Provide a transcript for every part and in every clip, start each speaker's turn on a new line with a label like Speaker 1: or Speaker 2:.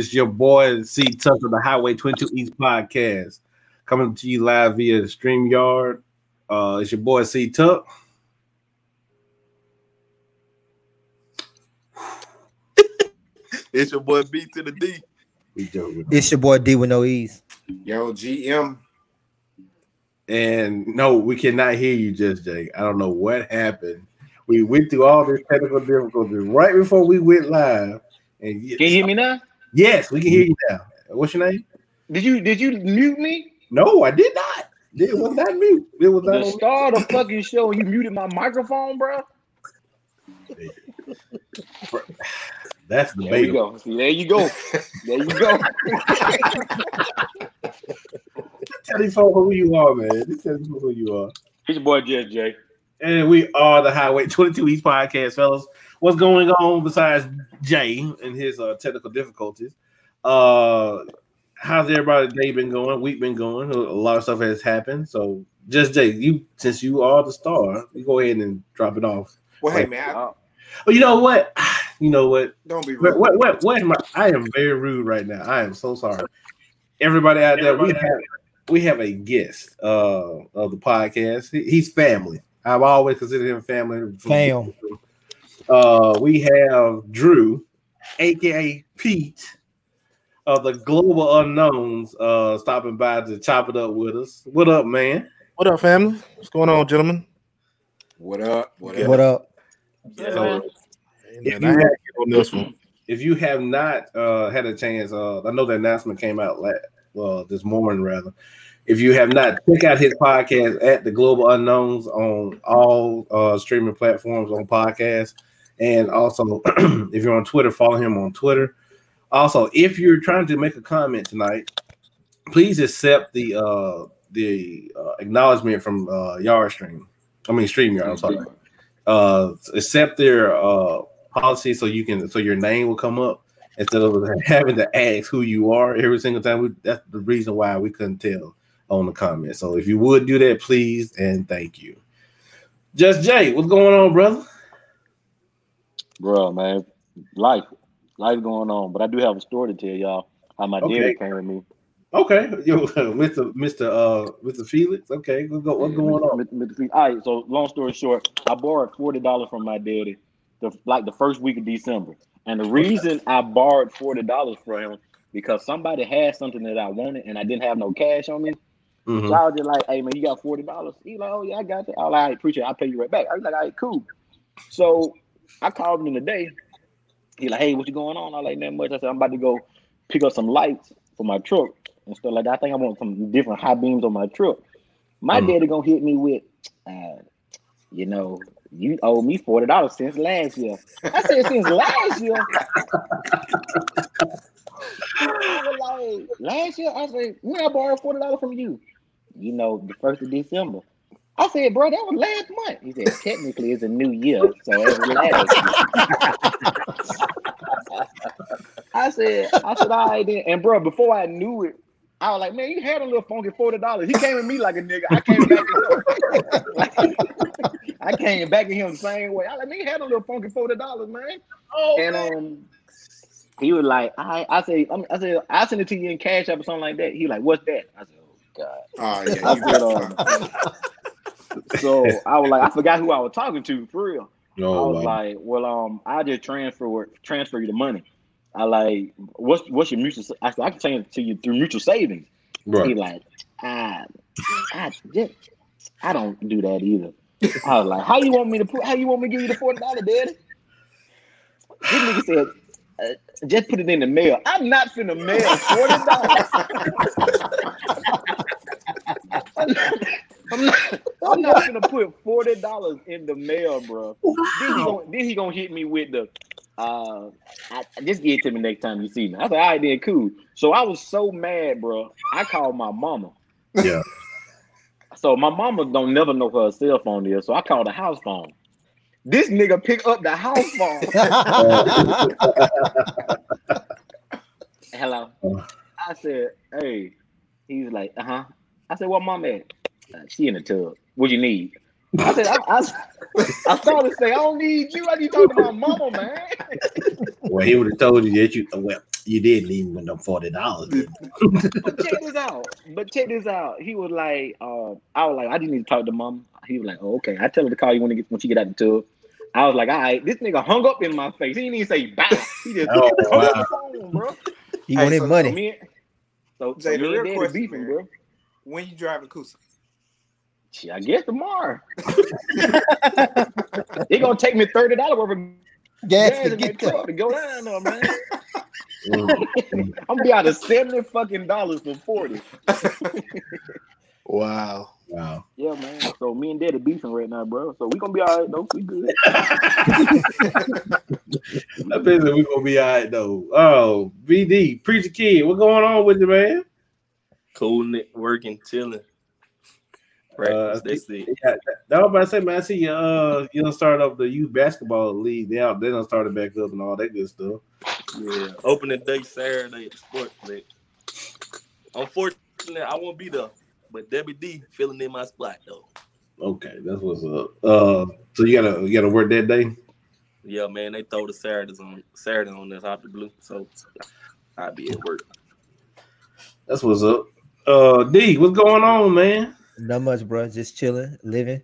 Speaker 1: It's your boy C Tuck of the Highway 22 East podcast coming to you live via the StreamYard. Uh, it's your boy C Tuck.
Speaker 2: It's your boy B to the D.
Speaker 1: We joking.
Speaker 3: It's your boy D with no E's.
Speaker 4: Yo, GM.
Speaker 1: And no, we cannot hear you, just Jay. I don't know what happened. We went through all this technical difficulties right before we went live. And yes,
Speaker 5: Can you hear me now?
Speaker 1: Yes, we can hear you now. What's your name?
Speaker 5: Did you did you mute me?
Speaker 1: No, I did not. It was not mute. It was not
Speaker 5: The
Speaker 1: on mute.
Speaker 5: start of fucking show, you muted my microphone, bro.
Speaker 1: That's
Speaker 5: There we
Speaker 1: debatable.
Speaker 5: go. See, there you go. There you go.
Speaker 1: Tell these folks who you are, man. Just Tell these folks who you are.
Speaker 5: It's your boy Jay.
Speaker 1: And we are the Highway 22 East podcast, fellas. What's going on besides Jay and his uh, technical difficulties? Uh, how's everybody's day been going? Week been going? A lot of stuff has happened. So, just Jay, you since you are the star, you go ahead and drop it off.
Speaker 4: Well, hey man, I-
Speaker 5: Uh,
Speaker 1: Oh, you know what? You know what?
Speaker 4: don't be rude.
Speaker 1: what, what, what am I? I am very rude right now. I am so sorry. Everybody out there, we have we have a guest uh, of the podcast. He- he's family. I've always considered him family.
Speaker 3: Fam.
Speaker 1: Uh, we have Drew, aka Pete, of the Global Unknowns, uh, stopping by to chop it up with us. What up, man?
Speaker 6: What up, family? What's going on, gentlemen?
Speaker 4: What up? What up?
Speaker 3: What up?
Speaker 5: yeah,
Speaker 1: So. If you have-
Speaker 6: on this one.
Speaker 1: if you have not uh, had a chance, uh, I know the announcement came out la- well this morning rather. If you have not, check out his podcast at the Global Unknowns on all uh, streaming platforms on podcasts, and also if you're on Twitter, follow him on Twitter. Also, if you're trying to make a comment tonight, please accept the uh, the uh, acknowledgement from uh, Yard Stream. I mean StreamYard. I'm sorry. Uh, accept their uh, policy so you can so your name will come up instead of having to ask who you are every single time. We, that's the reason why we couldn't tell on the comment. So if you would do that, please and thank you. Just Jay, what's going on, brother?
Speaker 5: Bro, man. Life. Life going on. But I do have a story to tell y'all how my
Speaker 1: Okay.
Speaker 5: daddy came to me.
Speaker 1: Okay, yo, Mr. Mr. Uh, Mr. Felix. Okay, what's, go, what's going on?
Speaker 5: Mr. Mr. All right, so long story short, I borrowed forty dollars from my daddy, the like the first week of December, and the reason I borrowed forty dollars from him because somebody had something that I wanted and I didn't have no cash on me. So
Speaker 1: Mhm.
Speaker 5: I was just like, "Hey man, you got forty dollars?" He like, "Oh yeah, I got that." I was like, "I appreciate it. I'll pay you right back." I was like, "All right, cool." So I called him today. He like, "Hey, what you going on?" I like that much. I said, "I'm about to go pick up some lights for my truck and stuff like that. I think I want some different high beams on my truck." My
Speaker 1: Mhm.
Speaker 5: daddy gonna hit me with, uh, you know, you owe me forty dollars since last year. I said since last year. Like, last year, I said, when I borrowed forty dollars from you, you know, the first of December. I said, bro, that was last month. He said, technically, it's a new year, so it was last year. I said, I said, all right then. And bro, before I knew it, I was like, man, you had a little funky forty dollars. He came at me like a nigga. I came back at him. I came back at him the same way. I was like, man, you had a little funky forty dollars, man.
Speaker 1: Oh,
Speaker 5: And um, he was like, I, I say, I, mean, I said, I send it to you in cash app or something like that. He like, what's that? I said, oh god.
Speaker 4: Oh yeah,
Speaker 5: I
Speaker 4: you
Speaker 5: said,
Speaker 4: got
Speaker 5: um, so I was like, I forgot who I was talking to for real. I
Speaker 1: oh,
Speaker 5: was
Speaker 1: wow.
Speaker 5: like, well, um, I just transfer transfer you the money. I like, what's what's your mutual? I said, I can change it to you through mutual savings. He
Speaker 1: right.
Speaker 5: like, I, I just, I don't do that either. I was like, how you want me to put? How you want me to give you the forty dollar, daddy? This nigga said, uh, just put it in the mail. I'm not finna mail forty dollars. I'm not, I'm not, gonna put forty dollars in the mail, bro. Then he gonna then he gonna hit me with the uh I, just get it to me next time you see me. I said, all right, then cool. So I was so mad, bro. I called my mama.
Speaker 1: Yeah.
Speaker 5: So my mama don't never know her cell phone is, so I called the house phone. This nigga pick up the house phone. Hello. I said, hey. He's like, uh huh. I said, what mom at? She in the tub. What you need? I said, I, I, I started to say, I don't need you. I need to talk to my mama, man.
Speaker 1: Well, he would have told you that you well, you didn't even win them forty dollars.
Speaker 5: But check this out. But check this out. He was like, uh, I was like, I just need to talk to mom. He was like, oh, okay. I tell her to call you when, get, when she get out of the tub. I was like, all right, this nigga hung up in my face. He didn't even say bye. He just
Speaker 1: Oh,
Speaker 5: hung
Speaker 1: wow.
Speaker 5: up the phone, bro.
Speaker 2: He
Speaker 4: Hey,
Speaker 2: wanted
Speaker 4: so-
Speaker 5: So
Speaker 2: money.
Speaker 5: me, and- so, so
Speaker 4: Jay, the
Speaker 5: me and
Speaker 4: real
Speaker 5: Daddy
Speaker 4: question,
Speaker 5: beefing,
Speaker 4: man.
Speaker 5: bro.
Speaker 4: When you driving Coosa?
Speaker 5: Shit, I guess tomorrow. he gonna take me thirty dollars worth of
Speaker 2: Gas
Speaker 5: gas
Speaker 2: to get
Speaker 5: that truck to go down there, man. I'm gonna be out of seventy fucking dollars for forty.
Speaker 6: Wow.
Speaker 1: Wow.
Speaker 5: Yeah, man. So me and Daddy beefing right now, bro. So we gonna be all right though. We good.
Speaker 1: I bet that we're gonna be all right though. Oh, BD, preacher kid, what's going on with you, man?
Speaker 3: Cool, working, chilling.
Speaker 1: Uh,
Speaker 3: Practice, that's.
Speaker 1: Yeah, that was about to say, man. I see you. Uh, you don't start up the youth basketball league. They out. They don't start it back up and all that good stuff.
Speaker 3: Yeah, opening day Saturday at the sports clinic. Unfortunately, I won't be there, but Debbie D filling in my spot though.
Speaker 1: Okay, that's what's up. Uh, so you gotta you gotta work that day.
Speaker 3: Yeah, man, they throw the Saturdays on Saturday on this the blue, so I'll be at work.
Speaker 1: That's what's up. Uh, D, what's going on, man?
Speaker 2: Not much, bro. Just chilling, living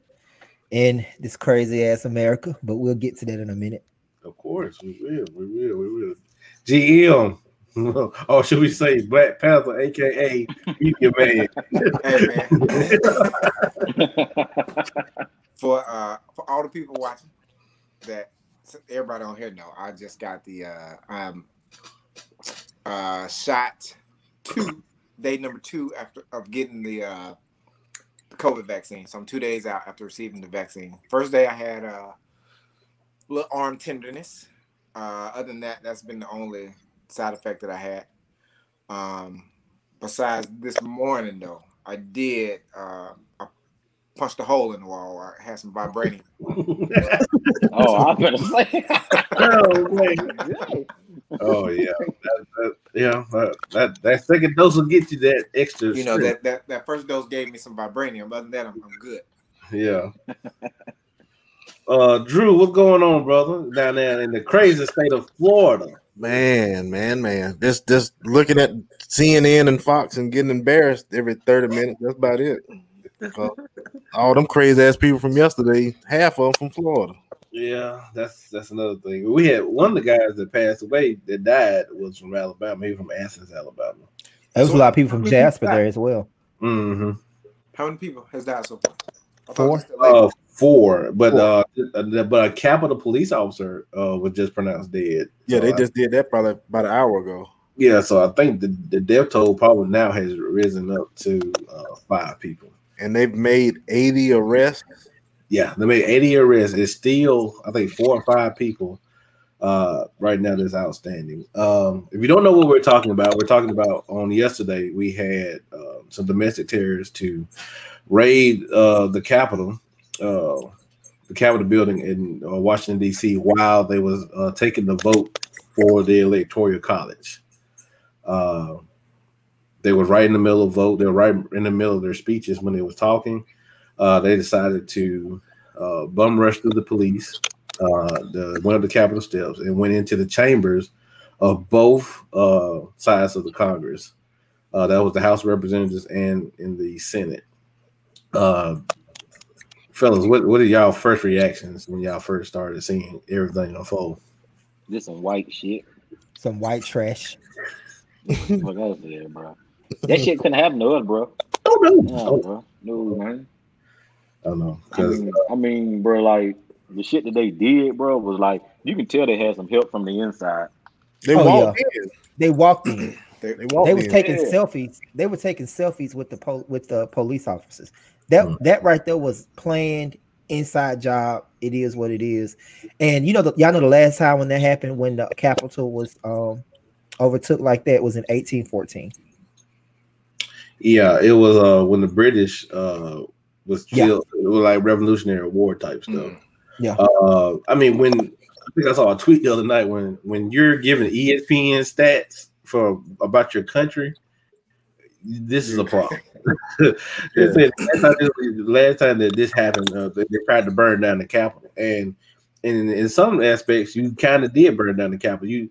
Speaker 2: in this crazy ass America. But we'll get to that in a minute.
Speaker 1: Of course, we will. We will. We will. GM. or should we say Black Panther, aka Media Man?
Speaker 4: Hey man, for uh for all the people watching that everybody on here know, I just got the uh um uh shot two day number two after of getting the uh the COVID vaccine. So I'm two days out after receiving the vaccine. First day I had uh little arm tenderness. Uh other than that, that's been the only side effect that I had. Um besides this morning though, I did uh I punched a hole in the wall. I had some vibranium.
Speaker 5: oh, I'm gonna say.
Speaker 1: oh, man. Oh yeah, that, that, yeah. That, that that second dose will get you that extra.
Speaker 4: You know,
Speaker 1: strength.
Speaker 4: that, that that first dose gave me some vibranium. Other than that, I'm, I'm good.
Speaker 1: Yeah. Uh, Drew, what's going on, brother? Down there in the crazy state of Florida.
Speaker 6: Man, man, man. Just just looking at CNN and Fox and getting embarrassed every 30 minutes. That's about it. Uh, all them crazy ass people from yesterday, half of them from Florida.
Speaker 1: Yeah, that's that's another thing. We had one of the guys that passed away that died was from Alabama. He was from Athens, Alabama.
Speaker 2: There was a lot of people from
Speaker 4: how many people
Speaker 2: Jasper there as well.
Speaker 1: Mm-hmm.
Speaker 4: How many people has died so far?
Speaker 2: Four.
Speaker 4: it was still eight.
Speaker 1: Uh, four, but
Speaker 2: Four.
Speaker 1: uh, but a Capitol police officer uh was just pronounced dead.
Speaker 6: Yeah,
Speaker 1: So
Speaker 6: they
Speaker 1: I-
Speaker 6: just did that probably about an hour ago.
Speaker 1: yeah. So I think the, the death toll probably now has risen up to uh, five people.
Speaker 6: And they've made 80 arrests.
Speaker 1: Yeah, they made 80 arrests. It's still, I think, four or five people uh, right now that's outstanding. Um, if you don't know what we're talking about, we're talking about on yesterday, we had uh, some domestic terrorists to raid uh, the Capitol, uh, the Capitol building in uh, Washington, D.C., while they was uh, taking the vote for the Electoral College. Uh, they was right in the middle of vote. They were right in the middle of their speeches when they was talking uh, they decided to uh, bum rush through the police, uh, the, went up the Capitol steps, and went into the chambers of both uh, sides of the Congress. Uh, that was the House of Representatives and in the Senate. Uh, fellas, what, what are y'all first reactions when y'all first started seeing everything unfold?
Speaker 5: This some white shit.
Speaker 2: Some white trash.
Speaker 5: What else there, bro? That shit couldn't happen to us, bro.
Speaker 1: Oh no,
Speaker 5: No,
Speaker 1: oh,
Speaker 5: bro. No, man.
Speaker 1: I don't know,
Speaker 5: I mean, I mean, bro, like the shit that they did, bro, was like you can tell they had some help from the inside.
Speaker 6: They
Speaker 2: Oh,
Speaker 6: walked in.
Speaker 2: They walked in.
Speaker 4: They,
Speaker 6: They walked
Speaker 2: They was
Speaker 6: in.
Speaker 2: taking
Speaker 5: Yeah.
Speaker 2: selfies. They were taking selfies with the pol- with the police officers. That
Speaker 1: Mm.
Speaker 2: that right there was planned inside job. It is what it is. And you know, the, y'all know the last time when that happened, when the capital was um overtook like that, was in 1814.
Speaker 1: yeah, it was uh, when the British uh, was
Speaker 2: Yeah.
Speaker 1: killed. It was like Revolutionary War type stuff.
Speaker 4: Mm.
Speaker 2: Yeah.
Speaker 1: Uh, I mean, when I think I saw a tweet the other night when when you're giving ESPN stats for about your country, this is a problem. They said last time, this- last time that this happened, uh, they, they tried to burn down the Capitol, and and in some aspects, you kind of did burn down the Capitol. You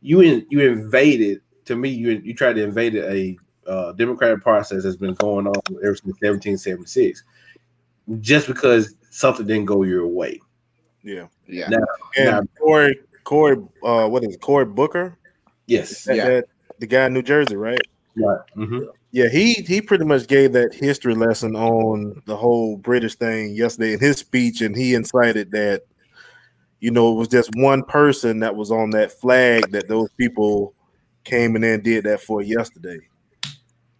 Speaker 1: you in, you invaded. To me, you you tried to invade a uh, democratic process that's been going on ever since 1776, just because something didn't go your way.
Speaker 6: Yeah.
Speaker 4: Yeah.
Speaker 1: Now,
Speaker 6: And
Speaker 1: now,
Speaker 6: Cory, Cory, uh, what is it, Cory Booker?
Speaker 1: yes,
Speaker 6: That-
Speaker 4: Yeah.
Speaker 6: that- the guy in New Jersey, right?
Speaker 1: right. mhm.
Speaker 6: Yeah, he he pretty much gave that history lesson on the whole British thing yesterday in his speech, and he incited that you know it was just one person that was on that flag that those people came in and did that for yesterday.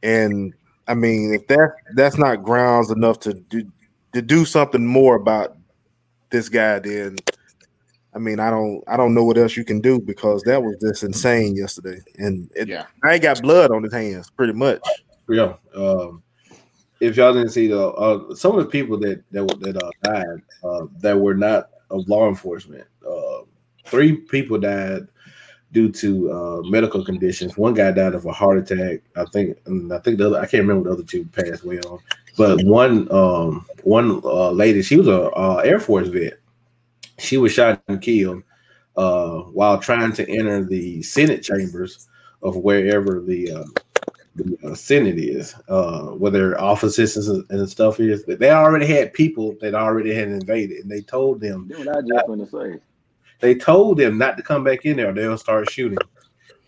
Speaker 6: And I mean, if that that's not grounds enough to do to do something more about this guy, then I mean, I don't I don't know what else you can do because that was just insane yesterday, and it,
Speaker 4: Yeah.
Speaker 6: I ain't got blood on his hands, pretty much.
Speaker 1: Yeah. Um, if y'all didn't see the uh, some of the people that that that uh, died uh, that were not of law enforcement, uh, three people died due to uh, medical conditions. One guy died of a heart attack. I think, and I think the other I can't remember the other two passed away on. But one um, one uh, lady, she was a uh, Air Force vet. She was shot and killed uh, while trying to enter the Senate chambers of wherever the uh, the uh, Senate is, uh, where their offices and, and stuff is. They already had people that already had invaded, and they told them
Speaker 5: That's what I just want to say.
Speaker 1: they told them not to come back in there, or they'll start shooting,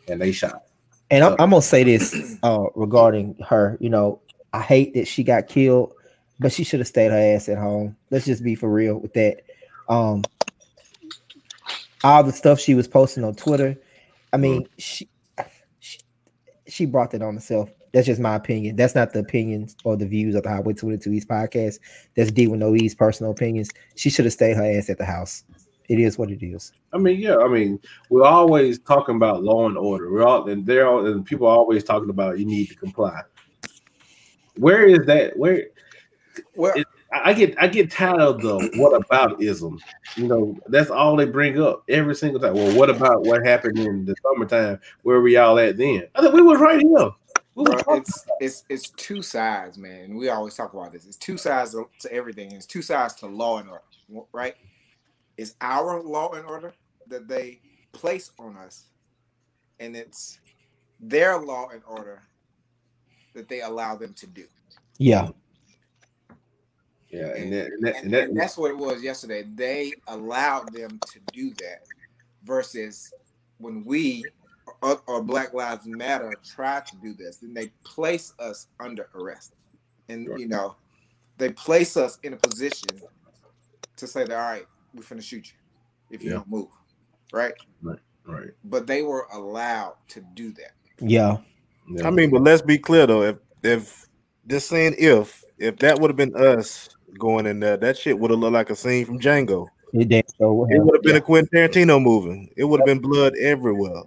Speaker 1: and they shot.
Speaker 2: And I'm, I'm gonna say this uh, regarding her. You know, I hate that she got killed, but she should have stayed her ass at home. Let's just be for real with that. Um, all the stuff she was posting on Twitter. I mean, she, she she brought that on herself. That's just my opinion. That's not the opinions or the views of the Highway 22 East podcast. That's D with no E's personal opinions. She should have stayed her ass at the house. It is what it is.
Speaker 1: I mean, yeah, I mean, we're always talking about law and order. We're all and they're all and people are always talking about you need to comply. Where is that? Where
Speaker 4: Well,
Speaker 1: It- I I get I get tired of the what about ism. You know, that's all they bring up every single time. Well, what about what happened in the summertime? Where we all at then? I think we was right here. We
Speaker 4: bro, it's it's it's two sides, man. We always talk about this. It's two sides to, to everything. It's two sides to law and order, right? It's our law and order that they place on us, and it's their law and order that they allow them to do.
Speaker 2: Yeah.
Speaker 1: Yeah, and
Speaker 4: And,
Speaker 1: that, and that,
Speaker 4: and,
Speaker 1: and that,
Speaker 4: and that's what it was yesterday. They allowed them to do that versus when we or, or Black Lives Matter try to do this, then they place us under arrest. And
Speaker 1: Sure.
Speaker 4: you know, they place us in a position to say that all right, we're finna shoot you if you
Speaker 1: Yeah.
Speaker 4: don't move. Right?
Speaker 1: Right? right.
Speaker 4: But they were allowed to do that.
Speaker 2: Yeah.
Speaker 1: Yeah.
Speaker 6: I mean, but let's be clear though. If if just saying if if that would have been us going in there, that shit would have looked like a scene from Django.
Speaker 2: It damn sure would
Speaker 6: It
Speaker 2: have.
Speaker 6: would have been a Quentin Tarantino movie. It would have been blood everywhere.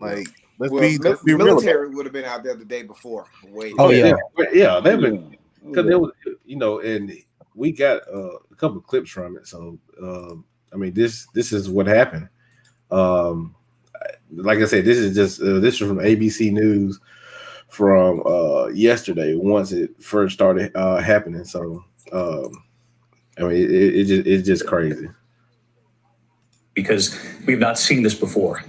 Speaker 6: Like let's
Speaker 4: Well,
Speaker 6: be let's be real. about
Speaker 4: military would have been out there the day before. Wait.
Speaker 2: Oh, yeah.
Speaker 1: yeah, yeah, they've been because
Speaker 5: Yeah.
Speaker 1: was you know and we got uh, a couple of clips from it so um i mean this this is what happened um like i said this is just uh, this is from abc news from uh yesterday once it first started uh happening so um i mean it, it, it's just crazy
Speaker 7: because we've not seen this before.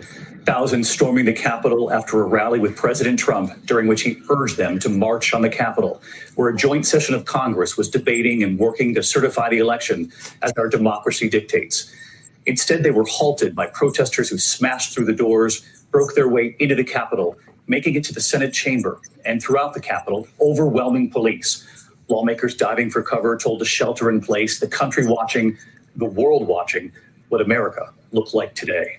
Speaker 7: Thousands storming the Capitol after a rally with President Trump, during which he urged them to march on the Capitol, where a joint session of Congress was debating and working to certify the election as our democracy dictates. Instead, they were halted by protesters who smashed through the doors, broke their way into the Capitol, making it to the Senate chamber, and throughout the Capitol, overwhelming police. Lawmakers diving for cover, told to shelter in place, the country watching, the world watching what America looked like today.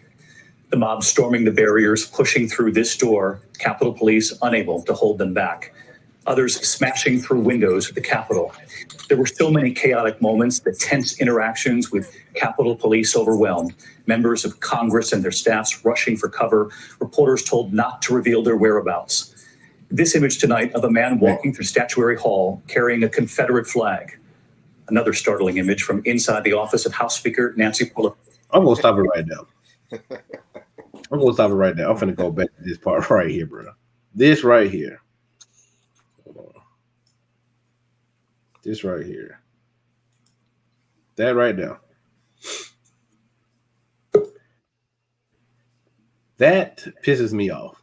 Speaker 7: The mob storming the barriers, pushing through this door, Capitol Police unable to hold them back. Others smashing through windows at the Capitol. There were so many chaotic moments, the tense interactions with Capitol Police overwhelmed, members of Congress and their staffs rushing for cover, reporters told not to reveal their whereabouts this image tonight of a man walking through Statuary Hall carrying a Confederate flag. Another startling image from inside the office of House Speaker Nancy Pelosi.
Speaker 1: I'm gonna stop it right now. I'm gonna stop it right now. I'm gonna go back to this part right here, bro. This right here. This right here. That right now. That pisses me off.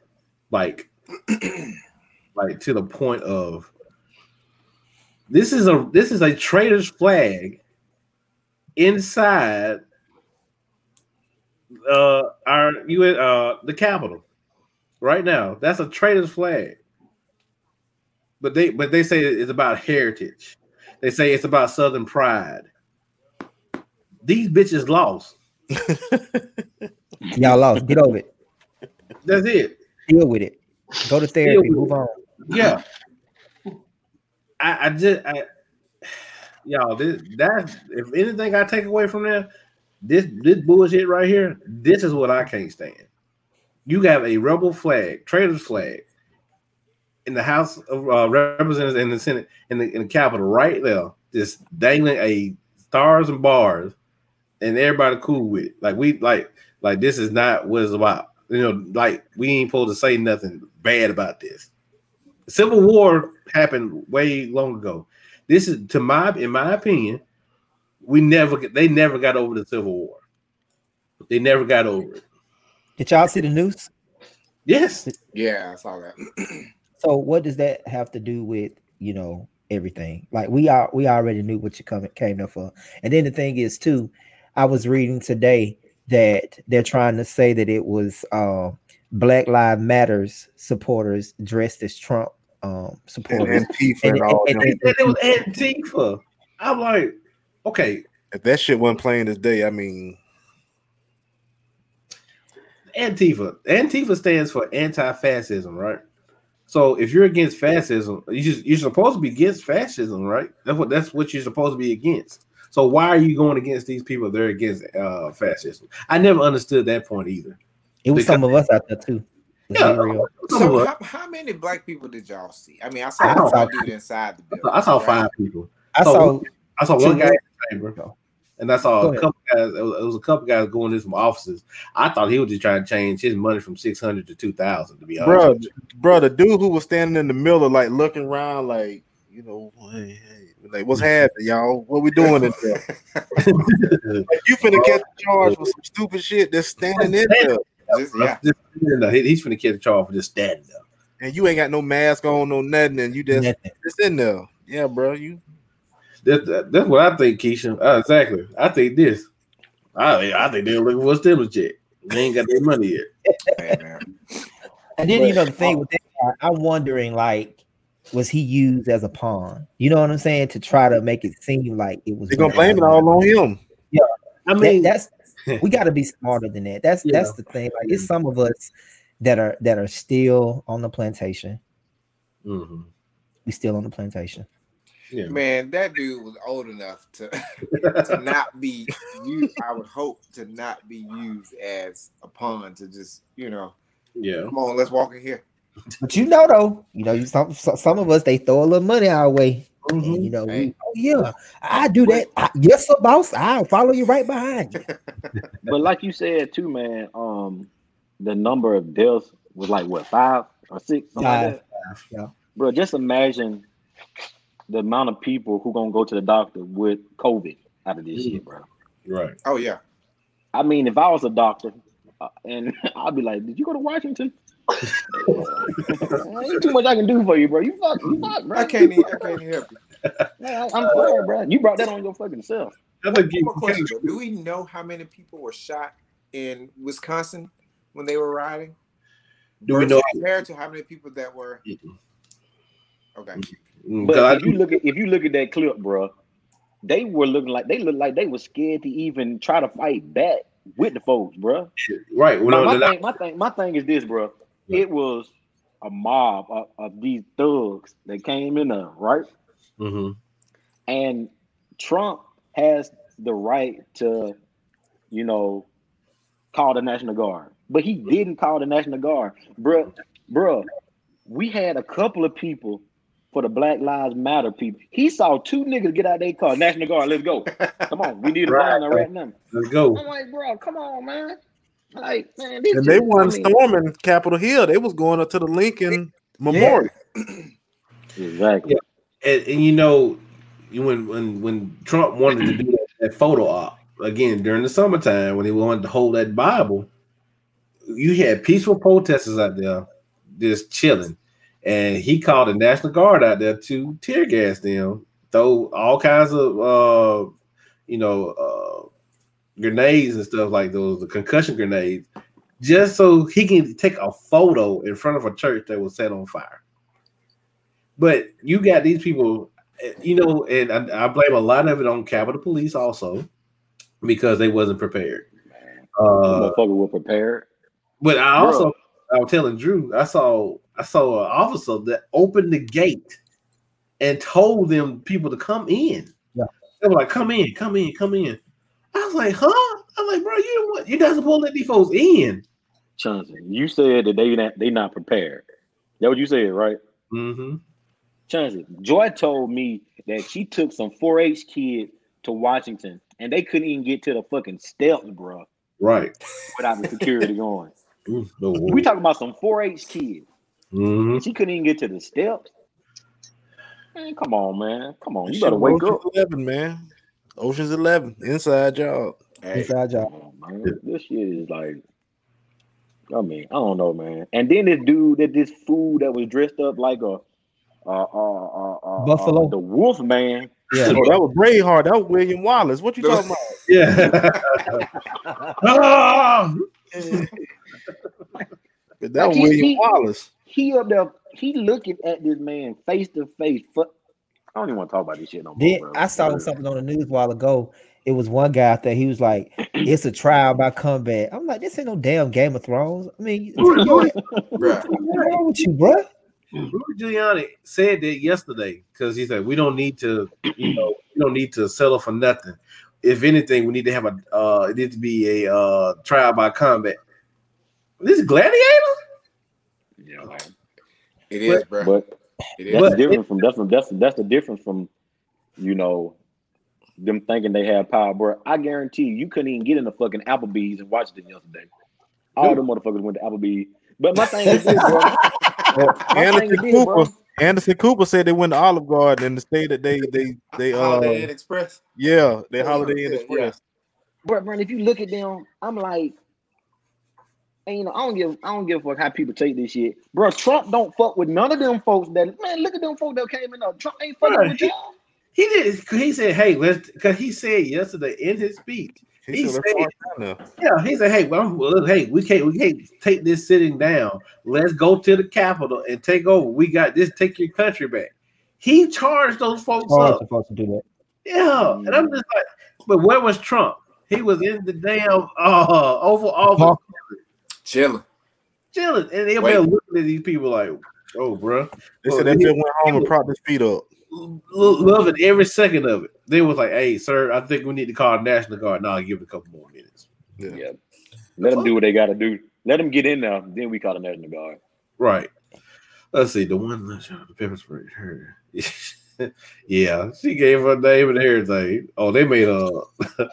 Speaker 1: Like like to the point of this is a this is a traitor's flag inside uh our you uh the Capitol right now. That's a traitor's flag. But they but they say it's about heritage. They say it's about Southern pride. These bitches lost.
Speaker 2: Y'all lost. Get over it.
Speaker 1: That's it.
Speaker 2: Deal with it. Go to therapy. Move on.
Speaker 1: Yeah. I, I just I y'all this that if anything I take away from there, this this bullshit right here, this is what I can't stand. You have a rebel flag, traitor's flag in the House of uh, Representatives and the Senate in the in the Capitol right there, just dangling a stars and bars, and everybody cool with. It. Like we like like this is not what it's about. You know, like we ain't supposed to say nothing bad about this. Civil War happened way long ago. This is to my in my opinion, we never they never got over the Civil War. They never got over it.
Speaker 2: Did y'all see the news?
Speaker 1: Yes.
Speaker 4: Yeah, I saw that.
Speaker 2: So what does that have to do with you know everything? Like we are we already knew what you come came there for. And then the thing is too, I was reading today that they're trying to say that it was uh, Black Lives Matters supporters dressed as Trump um, supporters.
Speaker 6: And Antifa
Speaker 2: And-
Speaker 6: and all
Speaker 2: and-
Speaker 6: them.
Speaker 2: and-
Speaker 1: They it was Antifa. I'm like, okay,
Speaker 6: If that shit wasn't playing this day, I mean,
Speaker 1: Antifa. Antifa stands for anti-fascism, right? So if you're against fascism, you just you're supposed to be against fascism, right? That's what that's what you're supposed to be against. So why are you going against these people? They're against uh, fascism. I never understood that point either.
Speaker 2: It was
Speaker 1: Because-
Speaker 2: some of us out there too. Let's
Speaker 1: Yeah,
Speaker 2: be real.
Speaker 1: some of
Speaker 4: So how, how many black people did y'all see? I mean, I
Speaker 1: I
Speaker 4: saw
Speaker 1: saw-
Speaker 4: one dude inside the building.
Speaker 1: I saw
Speaker 4: right?
Speaker 1: five people.
Speaker 2: I
Speaker 1: So-
Speaker 2: saw
Speaker 1: I saw one guy in the chamber, and I saw
Speaker 2: Go
Speaker 1: a couple guys. It was, it was a couple guys going to some offices. I thought he was just trying to change his money from six hundred to two thousand. To be honest,
Speaker 6: bro, bro, the dude who was standing in the middle, like looking around, like you know, hey, hey, like what's happening, y'all? What we doing in there? Like, you finna catch a charge for some stupid shit that's standing in there,
Speaker 4: Just, yeah.
Speaker 1: Just- no, he- he's finna catch a charge for just standing there.
Speaker 6: and you ain't got no mask on, no nothing, and you just
Speaker 2: nothing.
Speaker 6: just in there. Yeah, bro, you
Speaker 1: That, that- that's what I think, Keisha. Uh, exactly. I think this. I, I think they're looking for a stimulus check. They ain't got their money yet.
Speaker 4: Hey, man.
Speaker 2: And then you know the thing with that, I- I'm wondering like, was he used as a pawn? You know what I'm saying? To try to make it seem like it was.
Speaker 6: They're gonna blame it all on him.
Speaker 1: Yeah, I
Speaker 2: That-
Speaker 1: mean,
Speaker 2: that's we got to be smarter than that. That's
Speaker 1: Yeah.
Speaker 2: that's the thing. Like it's some of us that are that are still on the plantation.
Speaker 1: mhm.
Speaker 2: We still on the plantation.
Speaker 1: yeah.
Speaker 4: Man, that dude was old enough to to not be used. I would hope to not be used as a pawn to just you know,
Speaker 1: yeah.
Speaker 4: come on, let's walk in here.
Speaker 2: But you know though, you know, you some some some of us they throw a little money our way.
Speaker 1: Mhm.
Speaker 2: And, you know,
Speaker 4: Hey.
Speaker 2: we, oh yeah, I do that. I, yes, sir, boss. I'll follow you right behind you.
Speaker 5: But like you said too, man, um, the number of deaths was like what five or six, something like
Speaker 2: Five.
Speaker 5: that.
Speaker 2: Yeah.
Speaker 5: Bro, just imagine the amount of people who gonna go to the doctor with COVID out of this
Speaker 1: Mhm.
Speaker 5: shit, bro.
Speaker 1: Right.
Speaker 4: Oh yeah,
Speaker 5: I mean, if I was a doctor, uh, and I'd be like, "Did you go to Washington?" Ain't too much I can do for you, bro. You fuck, you fuck, bro.
Speaker 4: I can't even, I can't even help you.
Speaker 5: Man, I- I'm sorry, bro. You brought that on your fucking self.
Speaker 1: I think
Speaker 4: One more question. Do we know how many people were shot in Wisconsin when they were riding?
Speaker 1: Do we know-
Speaker 4: compared to how many people that were? Okay,
Speaker 1: 'cause
Speaker 5: But
Speaker 1: I
Speaker 5: if you look at if you look at that clip, bro, they were looking like they looked like they were scared to even try to fight back with the folks, bro.
Speaker 1: right. Well,
Speaker 5: my,
Speaker 1: no,
Speaker 5: my
Speaker 1: no,
Speaker 5: thing, my thing, my thing is this, bro. It was a mob of, of these thugs that came in there, right?
Speaker 1: mhm.
Speaker 5: And Trump has the right to, you know, call the National Guard, but he didn't call the National Guard, bro. Bro, we had a couple of people for the Black Lives Matter people. He saw two niggas get out their car. National Guard, let's go. Come on, we need a
Speaker 1: right.
Speaker 5: right now.
Speaker 1: Let's go.
Speaker 5: I'm like, bro, come on, man. Like, man, this
Speaker 6: And they
Speaker 5: just- I
Speaker 6: weren't storming Capitol Hill. They was going up to the Lincoln Memorial.
Speaker 5: Exactly.
Speaker 1: and, and you know, you when when when Trump wanted to do that, that photo op again during the summertime when he wanted to hold that Bible, you had peaceful protesters out there just chilling, and he called the National Guard out there to tear gas them, throw all kinds of uh, you know uh, grenades and stuff like those, the concussion grenades, just so he can take a photo in front of a church that was set on fire. But you got these people, eh, you know, and I, I blame a lot of it on Capitol Police also because they wasn't prepared. Uh,
Speaker 5: Motherfucker were prepared.
Speaker 1: but I also, I was telling Drew, I saw I saw an officer that opened the gate and told them people to come in.
Speaker 2: Yeah.
Speaker 1: They were like, "Come in, come in, come in." I was like, "Huh?" I'm like, "Bro, you what? You not supposed to let these folks in?"
Speaker 5: Johnson, you said that they not they not prepared. That what you said, right?
Speaker 1: Mm-hmm.
Speaker 5: Johnson, Joy told me that she took some 4-H kid to Washington and they couldn't even get to the fucking steps, bro,
Speaker 1: Right.
Speaker 5: without the security going.
Speaker 1: No
Speaker 5: We talking about some 4-H kids.
Speaker 1: Mhm.
Speaker 5: She couldn't even get to the steps. Man, come on, man. Come on. You
Speaker 6: Shit,
Speaker 5: better wake up.
Speaker 6: Eleven, man. Ocean's Eleven, inside job.
Speaker 4: Hey,
Speaker 2: Inside job.
Speaker 5: Man. This shit is like, I mean, I don't know, man. And then this dude, that this fool that was dressed up like a, uh, uh, uh, uh,
Speaker 2: Buffalo.
Speaker 5: uh, the Wolf Man.
Speaker 2: Yeah.
Speaker 6: Oh, that was Braveheart. That was William Wallace. What you talking about?
Speaker 1: Yeah. Ah!
Speaker 6: That
Speaker 5: Like,
Speaker 6: was
Speaker 5: he-
Speaker 6: William
Speaker 5: he-
Speaker 6: Wallace.
Speaker 5: He up there, he looking at this man face to face. Fu- I don't even want to talk about this shit no more.
Speaker 2: Then
Speaker 5: bro.
Speaker 2: I saw something on the news a while ago. It was one guy out there. He was like, "It's a trial by combat." I'm like, "This ain't no damn Game of Thrones." I mean,
Speaker 1: Rudy, Rudy,
Speaker 4: bruh.
Speaker 2: what's wrong with you, bro?
Speaker 1: Rudy Giuliani said that yesterday because he said we don't need to, you know, we don't need to settle for nothing. If anything, we need to have a uh it needs to be a uh trial by combat. This is gladiator?
Speaker 5: Yeah, man.
Speaker 4: It is, bro.
Speaker 5: But
Speaker 4: It
Speaker 5: that's
Speaker 4: is.
Speaker 5: the difference from that's from that's that's the difference from you know them thinking they have power, bro. I guarantee you, you couldn't even get in the fucking Applebee's and watch it yesterday. All the motherfuckers went to Applebee's. But my thing is this, bro. My thing
Speaker 6: Anderson
Speaker 5: is this, bro.
Speaker 6: Cooper. Anderson Cooper said they went to Olive Garden and the state that they they they uh
Speaker 4: Holiday Inn Express.
Speaker 6: yeah they
Speaker 4: Yeah,
Speaker 6: Holiday Inn
Speaker 4: yeah,
Speaker 6: Express.
Speaker 5: Bro, bro, if you look at them, I'm like, and you know, I don't give, I don't give a fuck how people take this shit, bro. Trump don't fuck with none of them folks. That man, look at them folks that came in. There. Trump ain't fucking
Speaker 1: Right.
Speaker 5: with y'all.
Speaker 1: He did. 'cause He said, "Hey, let's." Because he said yesterday in his speech,
Speaker 6: He
Speaker 1: He
Speaker 6: said,
Speaker 1: said-
Speaker 6: "Let's start down there."
Speaker 1: yeah, he said, "Hey, well, well, look, hey, we can't, we can't take this sitting down. Let's go to the Capitol and take over. We got this. Take your country back." He charged those folks
Speaker 2: Oh,
Speaker 1: up.
Speaker 2: supposed to do that.
Speaker 1: Yeah, and I'm just like, but where was Trump? He was in the damn uh Oval Office
Speaker 4: Chilling.
Speaker 1: chilling, and they're
Speaker 4: Wait.
Speaker 1: looking at these people like, "Oh, bro."
Speaker 6: They
Speaker 1: Well,
Speaker 6: said oh, they
Speaker 1: he-
Speaker 6: just went home and propped his feet up.
Speaker 1: Lo- loving every second of it. They was like, "Hey, sir, I think we need to call National Guard." No, give it a couple more minutes.
Speaker 6: Yeah.
Speaker 5: Yeah, let them do what they got to do. Let them get in there. Then we call the National Guard.
Speaker 1: Right. Let's see. The one that shot the pepper spray. Her. yeah, she gave her name and everything. Oh, they made a,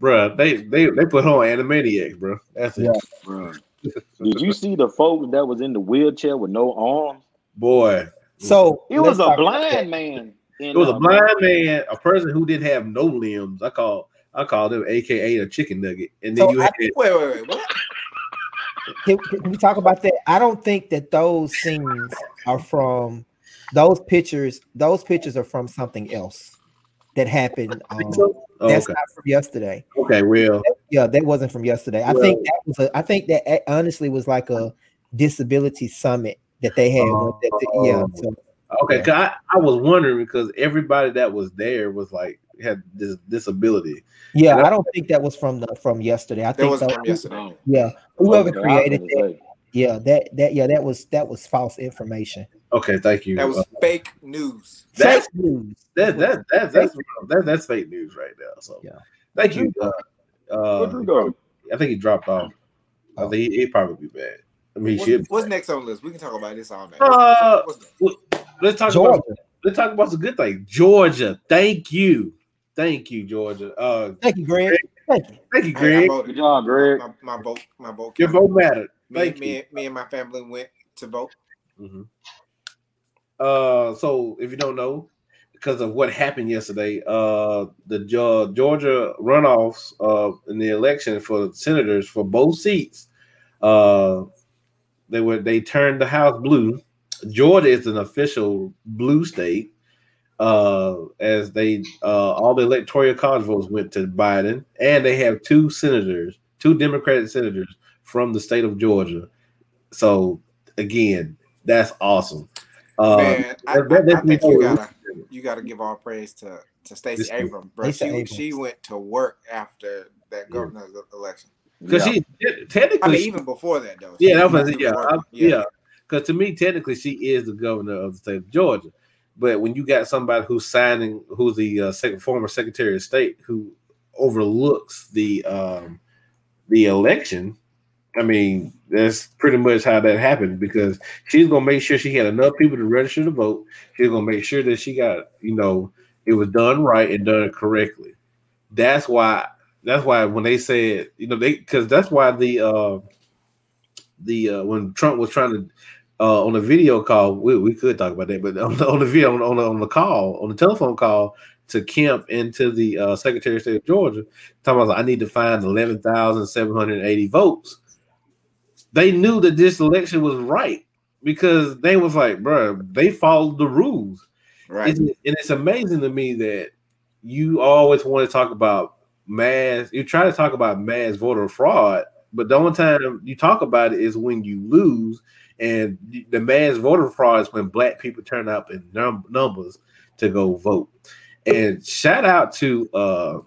Speaker 1: bruh. They they they put her on Animaniacs, bro. That's it,
Speaker 2: Yeah.
Speaker 5: Bro. Did you see the folks that was in the wheelchair with no arms?
Speaker 1: boy.
Speaker 2: So
Speaker 5: It was a blind man. in,
Speaker 1: It was a
Speaker 5: uh,
Speaker 1: blind man, a person who didn't have no limbs. I call I call them AKA a chicken nugget. And then
Speaker 2: So
Speaker 1: you
Speaker 2: I-
Speaker 1: had
Speaker 4: Wait, wait, wait. What?
Speaker 2: Can, can we talk about that? I don't think that those scenes are from those pictures. Those pictures are from something else that happened. Um,
Speaker 1: so? Oh,
Speaker 2: that's
Speaker 1: okay.
Speaker 2: not from yesterday.
Speaker 1: Okay, well,
Speaker 2: Yeah, that wasn't from yesterday. I think that was a. I think that honestly was like a disability summit that they had.
Speaker 1: Oh.
Speaker 2: yeah, so,
Speaker 1: okay.
Speaker 2: Yeah.
Speaker 1: 'cause I, I was wondering because everybody that was there was like had this disability.
Speaker 2: yeah.
Speaker 1: Yeah.
Speaker 2: I don't think that was from the from yesterday. I
Speaker 4: That
Speaker 2: think
Speaker 4: wasn't
Speaker 2: that-
Speaker 4: from yesterday.
Speaker 2: Yeah, whoever
Speaker 5: Okay, I was
Speaker 2: created
Speaker 5: gonna
Speaker 2: that.
Speaker 5: say.
Speaker 2: Yeah, that that yeah that was that was false information.
Speaker 1: Okay, thank you.
Speaker 4: That was
Speaker 1: Uh,
Speaker 4: fake news.
Speaker 1: That's-
Speaker 2: Fake news.
Speaker 1: that that that that's that, that's fake news right now. So
Speaker 2: Yeah.
Speaker 1: thank you. Uh,
Speaker 5: Where'd
Speaker 1: uh,
Speaker 5: go?
Speaker 1: I think he dropped off. I think he, he'd probably be bad. I mean, he
Speaker 4: What-
Speaker 1: should.
Speaker 4: what's next on the list? We can talk about this all night.
Speaker 1: Uh,
Speaker 4: What's next?
Speaker 1: Let's talk
Speaker 2: Georgia.
Speaker 1: about let's talk about some good things. Georgia, thank you, thank you, Georgia. Uh,
Speaker 2: Thank you, Greg. Thank you.
Speaker 1: thank you, Greg.
Speaker 4: voted.
Speaker 5: Good job, Greg.
Speaker 4: My, my vote, my vote.
Speaker 1: Your
Speaker 4: counted.
Speaker 1: vote mattered.
Speaker 4: Me,
Speaker 1: Thank
Speaker 4: me,
Speaker 1: you.
Speaker 4: me and my family went to vote.
Speaker 1: Mhm. Uh, so if you don't know, because of what happened yesterday, uh, the Ge- Georgia runoffs uh in the election for senators for both seats, Uh, they were they turned the House blue. Georgia is an official blue state. Uh, as they uh, all the electoral college votes went to Biden, and they have two senators, two Democratic senators from the state of Georgia. So again, that's awesome. Uh,
Speaker 4: Man, I,
Speaker 1: that- that
Speaker 4: I, I think you gotta you gotta give all praise to to Stacey
Speaker 1: This-
Speaker 4: Abrams, bro.
Speaker 2: Stacey
Speaker 4: She
Speaker 2: Abrams.
Speaker 4: she went to work after that governor's election.
Speaker 1: because
Speaker 5: Yeah.
Speaker 1: she technically
Speaker 4: I mean, even before that though.
Speaker 1: Yeah, that was
Speaker 4: went
Speaker 1: yeah,
Speaker 4: work.
Speaker 1: I- yeah. Because to me, technically, she is the governor of the state of Georgia. But when you got somebody who's signing, who's the uh, sec- former Secretary of State, who overlooks the um, the election, I mean, that's pretty much how that happened. Because she's gonna make sure she had enough people to register to vote. She's gonna make sure that she got, you know, it was done right and done correctly. That's why. That's why when they said, you know, they because that's why the. Uh, the uh, when Trump was trying to uh, on a video call, we, we could talk about that, but on the, on the video on, on, the, on the call on the telephone call to Kemp and to the uh, Secretary of State of Georgia, talking about I need to find eleven thousand seven hundred eighty votes. They knew that this election was right because they was like, bro, they followed the rules.
Speaker 4: Right.
Speaker 1: It's, and it's amazing to me that you always want to talk about mass. You try to talk about mass voter fraud, but the only time you talk about it is when you lose. And the mass voter fraud is when black people turn up in num- numbers to go vote. And shout out to uh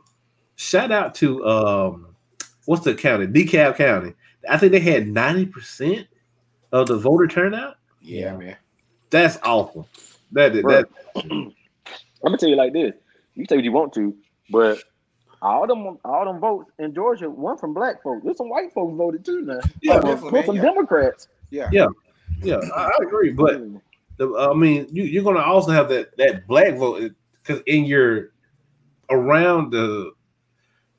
Speaker 1: shout out to um what's the county? DeKalb County. I think they had 90% of the voter turnout.
Speaker 4: Yeah, man.
Speaker 1: That's awful. That is
Speaker 5: Bro.
Speaker 1: that
Speaker 5: I'm gonna tell you like this. You say what you want to, but all them all them votes in Georgia, one from black folks. There's some white folks voted too now.
Speaker 1: Yeah,
Speaker 5: From-
Speaker 4: definitely,
Speaker 5: from some
Speaker 4: yeah.
Speaker 5: Democrats.
Speaker 4: Yeah.
Speaker 1: Yeah. yeah, I, I agree. But the, I mean, you, you're going to also have that that black vote because in your around the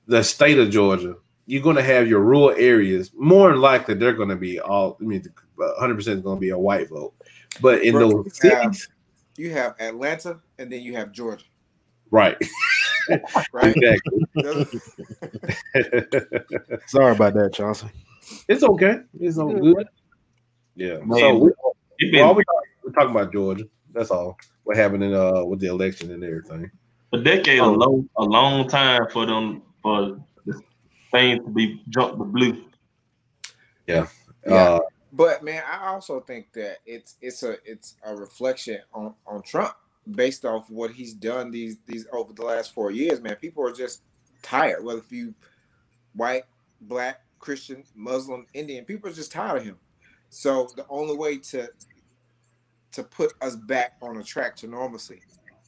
Speaker 1: the state of Georgia, you're going to have your rural areas. More than likely, they're going to be all. I mean, 100 percent is going to be a white vote. But in
Speaker 4: Bro,
Speaker 1: those
Speaker 4: you have- You have Atlanta and then you have Georgia,
Speaker 1: right?
Speaker 4: right?
Speaker 1: exactly.
Speaker 6: Sorry about that, Chauncey.
Speaker 1: it's okay. It's all good. Yeah.
Speaker 8: Man,
Speaker 1: so we,
Speaker 8: been,
Speaker 1: well, we, we're talking about Georgia. That's all. What happened in uh with the election and everything.
Speaker 8: a decade, a long, a long time for them for the thing to be jumped the blue.
Speaker 1: Yeah.
Speaker 4: Yeah.
Speaker 1: Uh,
Speaker 4: But man, I also think that it's it's a it's a reflection on on Trump based off what he's done these these over the last four years. Man, people are just tired. Whether if you white, black, Christian, Muslim, Indian, people are just tired of him. So the only way to to put us back on a track to normalcy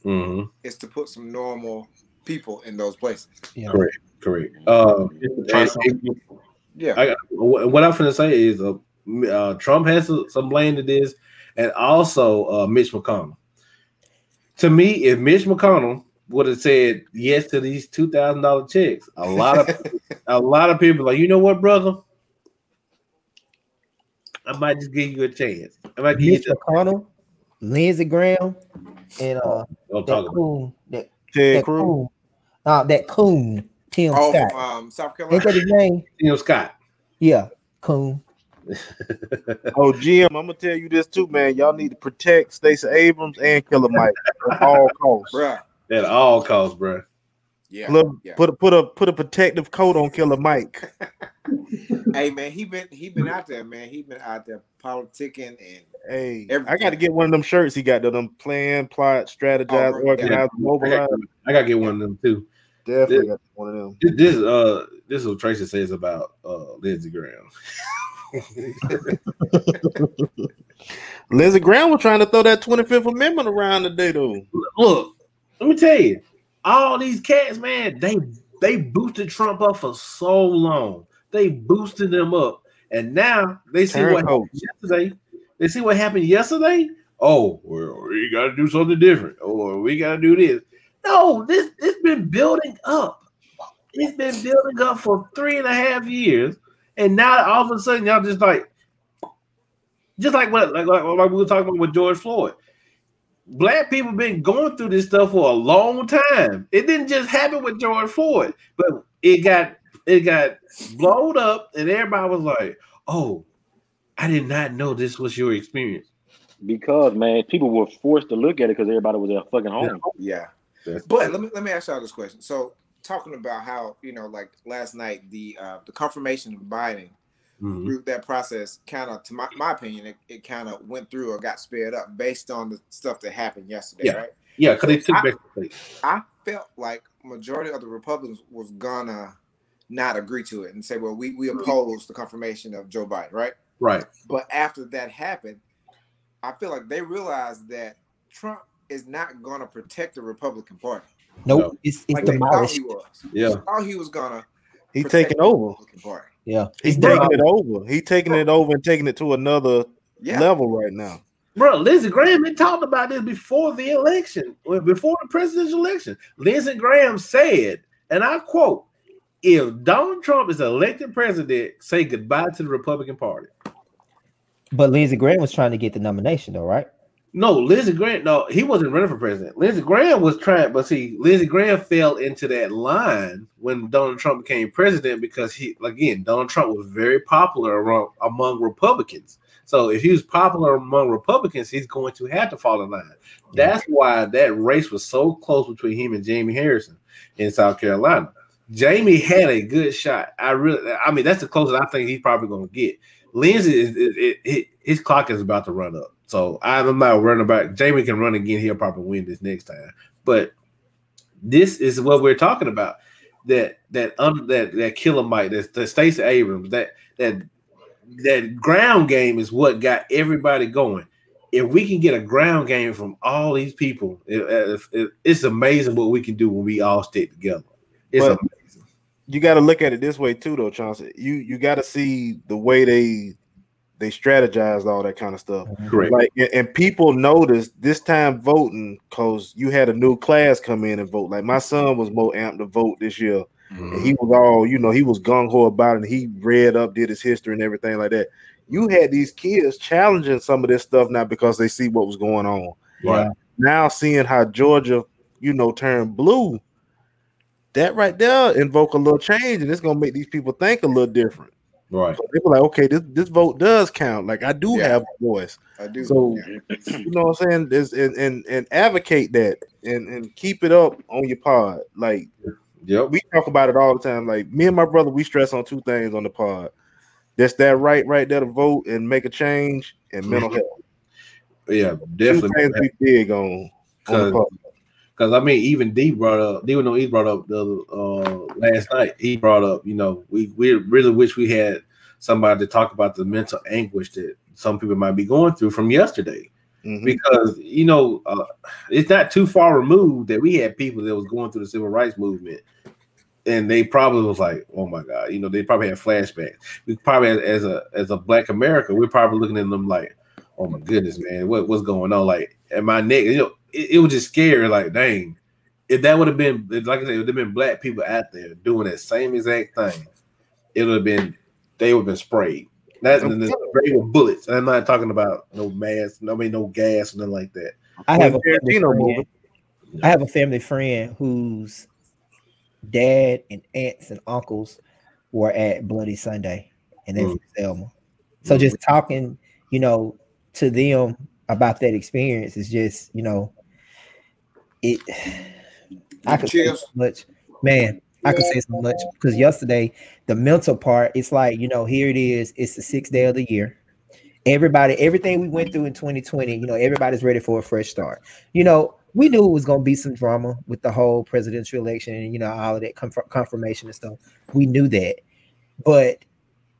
Speaker 1: mhm.
Speaker 4: is to put some normal people in those places.
Speaker 2: Yeah.
Speaker 1: Correct. Correct. Uh,
Speaker 8: Just to try
Speaker 1: and-
Speaker 4: Yeah.
Speaker 1: I, what what I'm going to say is uh, uh, Trump has some blame to this, and also uh, Mitch McConnell. To me, if Mitch McConnell would have said yes to these two thousand dollar checks, a lot of a lot of people like, you know what, brother, I might just give you a chance. I might give you.
Speaker 2: Mitch McConnell, Lindsey Graham, and uh
Speaker 1: Don't
Speaker 2: that
Speaker 1: talk about.
Speaker 2: that,
Speaker 6: Ted
Speaker 2: that
Speaker 6: Cruz.
Speaker 2: coon, uh, that coon, Tim
Speaker 4: Oh,
Speaker 2: Scott.
Speaker 4: from um, South
Speaker 2: Ain't
Speaker 4: Carolina.
Speaker 2: that his name?
Speaker 1: You know, Scott.
Speaker 2: Yeah, coon.
Speaker 6: Oh, Jim, I'm gonna tell you this too, man. Y'all need to protect Stacey Abrams and Killer Mike at all costs.
Speaker 4: Bruh.
Speaker 1: At all costs, bro.
Speaker 4: Yeah.
Speaker 6: Look,
Speaker 4: yeah.
Speaker 6: put a put a put a protective coat on Killer Mike.
Speaker 4: Hey man, he been he been out there, man. He been out there politicking and
Speaker 6: Hey, I got to get one of them shirts he got. To them plan, plot, strategize,
Speaker 4: Oh,
Speaker 6: organize,
Speaker 1: I
Speaker 6: mobilize.
Speaker 1: I got to get one of them too.
Speaker 6: Definitely got one of them.
Speaker 1: This, this uh this is what Tracy says about uh Lindsey Graham.
Speaker 6: Lindsey Graham was trying to throw that 25th Amendment around today, though.
Speaker 1: Look, let me tell you, all these cats, man, they they boosted Trump up for so long. They boosted them up, and now they see what happened yesterday. They see what happened yesterday. Oh, well, we got to do something different, or we got to do this. No, this it's been building up. It's been building up for three and a half years, and now all of a sudden y'all just like, just like what like, like, like we were talking about with George Floyd black people been going through this stuff for a long time. It didn't just happen with George Floyd, but it got it got blown up, and everybody was like, "Oh, I did not know this was your experience."
Speaker 5: Because man, people were forced to look at it because everybody was at fucking home.
Speaker 4: Yeah.
Speaker 1: That's-
Speaker 4: But let me let me ask y'all this question. So talking about how you know, like last night, the uh the confirmation of Biden
Speaker 1: Mhm.
Speaker 4: through that process, kind of, to my, my opinion, it, it kind of went through or got sped up based on the stuff that happened yesterday,
Speaker 1: Yeah.
Speaker 4: right?
Speaker 1: Yeah, because they took
Speaker 4: I-
Speaker 1: back.
Speaker 4: I felt like majority of the Republicans was gonna not agree to it and say, well, we we oppose the confirmation of Joe Biden, right?
Speaker 1: Right.
Speaker 4: But after that happened, I feel like they realized that Trump is not gonna protect the Republican Party
Speaker 2: Nope,
Speaker 1: No.
Speaker 2: it's it's
Speaker 4: like
Speaker 2: demolished.
Speaker 4: he was.
Speaker 1: Yeah.
Speaker 4: They thought he was gonna
Speaker 6: He taking over.
Speaker 4: Republican Party.
Speaker 2: Yeah,
Speaker 6: he's
Speaker 2: it's
Speaker 6: taking it over. He taking it over and taking it to another
Speaker 4: Yeah.
Speaker 6: level right now.
Speaker 1: Bro, Lindsey Graham had talked about this before the election, before the presidential election. Lindsey Graham said, and I quote, if Donald Trump is elected president, say goodbye to the Republican Party.
Speaker 2: But Lindsey Graham was trying to get the nomination, though, right?
Speaker 1: No, Lindsey Graham, no, he wasn't running for president. Lindsey Graham was trying, but see, Lindsey Graham fell into that line when Donald Trump became president because he, again, Donald Trump was very popular among Republicans. So if he was popular among Republicans, he's going to have to fall in line. That's why that race was so close between him and Jamie Harrison in South Carolina. Jamie had a good shot. I really, I mean, that's the closest I think he's probably going to get. Lindsey is, is, is- is- his clock is about to run up. So I'm not worrying about Jamie can run again. He'll probably win this next time. But this is what we're talking about. That that um, that that killer Mike, that, that Stacey Abrams, that that that ground game is what got everybody going. If we can get a ground game from all these people, it- it- it- it's amazing what we can do when we all stick together. It's
Speaker 6: But-
Speaker 1: amazing.
Speaker 6: You got to look at it this way too, though, Chauncey. You you got to see the way they they strategized all that kind of stuff.
Speaker 1: Correct.
Speaker 6: Like and- people noticed this time voting because you had a new class come in and vote. Like my son was more amped to vote this year. And mm-hmm. he was all, you know, he was gung ho about it. And he read up, did his history and everything like that. You had these kids challenging some of this stuff now because they see what was going on.
Speaker 1: Right.
Speaker 6: Now seeing how Georgia, you know, turned blue, that right there invoke a little change, and it's gonna make these people think a little different.
Speaker 1: Right.
Speaker 6: So they were like, okay, this, this vote does count. Like I do
Speaker 4: Yeah.
Speaker 6: have a voice.
Speaker 4: I do.
Speaker 6: So
Speaker 4: yeah.
Speaker 6: you know what I'm saying? There's, and, and and advocate that and and keep it up on your pod. Like
Speaker 1: Yep.
Speaker 6: we talk about it all the time. Like me and my brother, we stress on two things on the pod. That's that right, right there to vote and make a change and mental mm-hmm. health.
Speaker 1: Yeah, definitely.
Speaker 6: Two things we big on. on the
Speaker 1: Cause, I mean, even D brought up, even though he brought up the uh, last night, he brought up, you know, we we really wish we had somebody to talk about the mental anguish that some people might be going through from yesterday.
Speaker 6: Mhm.
Speaker 1: Because you know, uh, it's not too far removed that we had people that was going through the civil rights movement, and they probably was like, "Oh my god," you know, they probably had flashbacks. We probably, as, as a as a Black America, we're probably looking at them like, "Oh my goodness, man, what what's going on?" Like, at my neck, you know, it, it was just scary. Like, dang, if that would have been, like I said, it would have been black people out there doing that same exact thing, it would have been, they would have been sprayed. That's
Speaker 6: I'm
Speaker 1: the sprayed with bullets. And I'm not talking about no mask, no, I mean, no gas, nothing like that.
Speaker 2: I have a
Speaker 6: When
Speaker 2: family
Speaker 6: Tarantino
Speaker 2: friend,
Speaker 6: movie.
Speaker 2: I have a family friend whose dad and aunts and uncles were at Bloody Sunday, and they're
Speaker 1: Mm.
Speaker 2: from Selma. So
Speaker 1: Mm.
Speaker 2: just talking, you know, to them about that experience is just, you know, it. I could say so much, man. I could say so much because yesterday the mental part, it's like you know, here it is. It's the sixth day of the year. Everybody, everything we went through in 2020, you know, everybody's ready for a fresh start. You know, we knew it was going to be some drama with the whole presidential election and you know all of that conf- confirmation and stuff. We knew that, but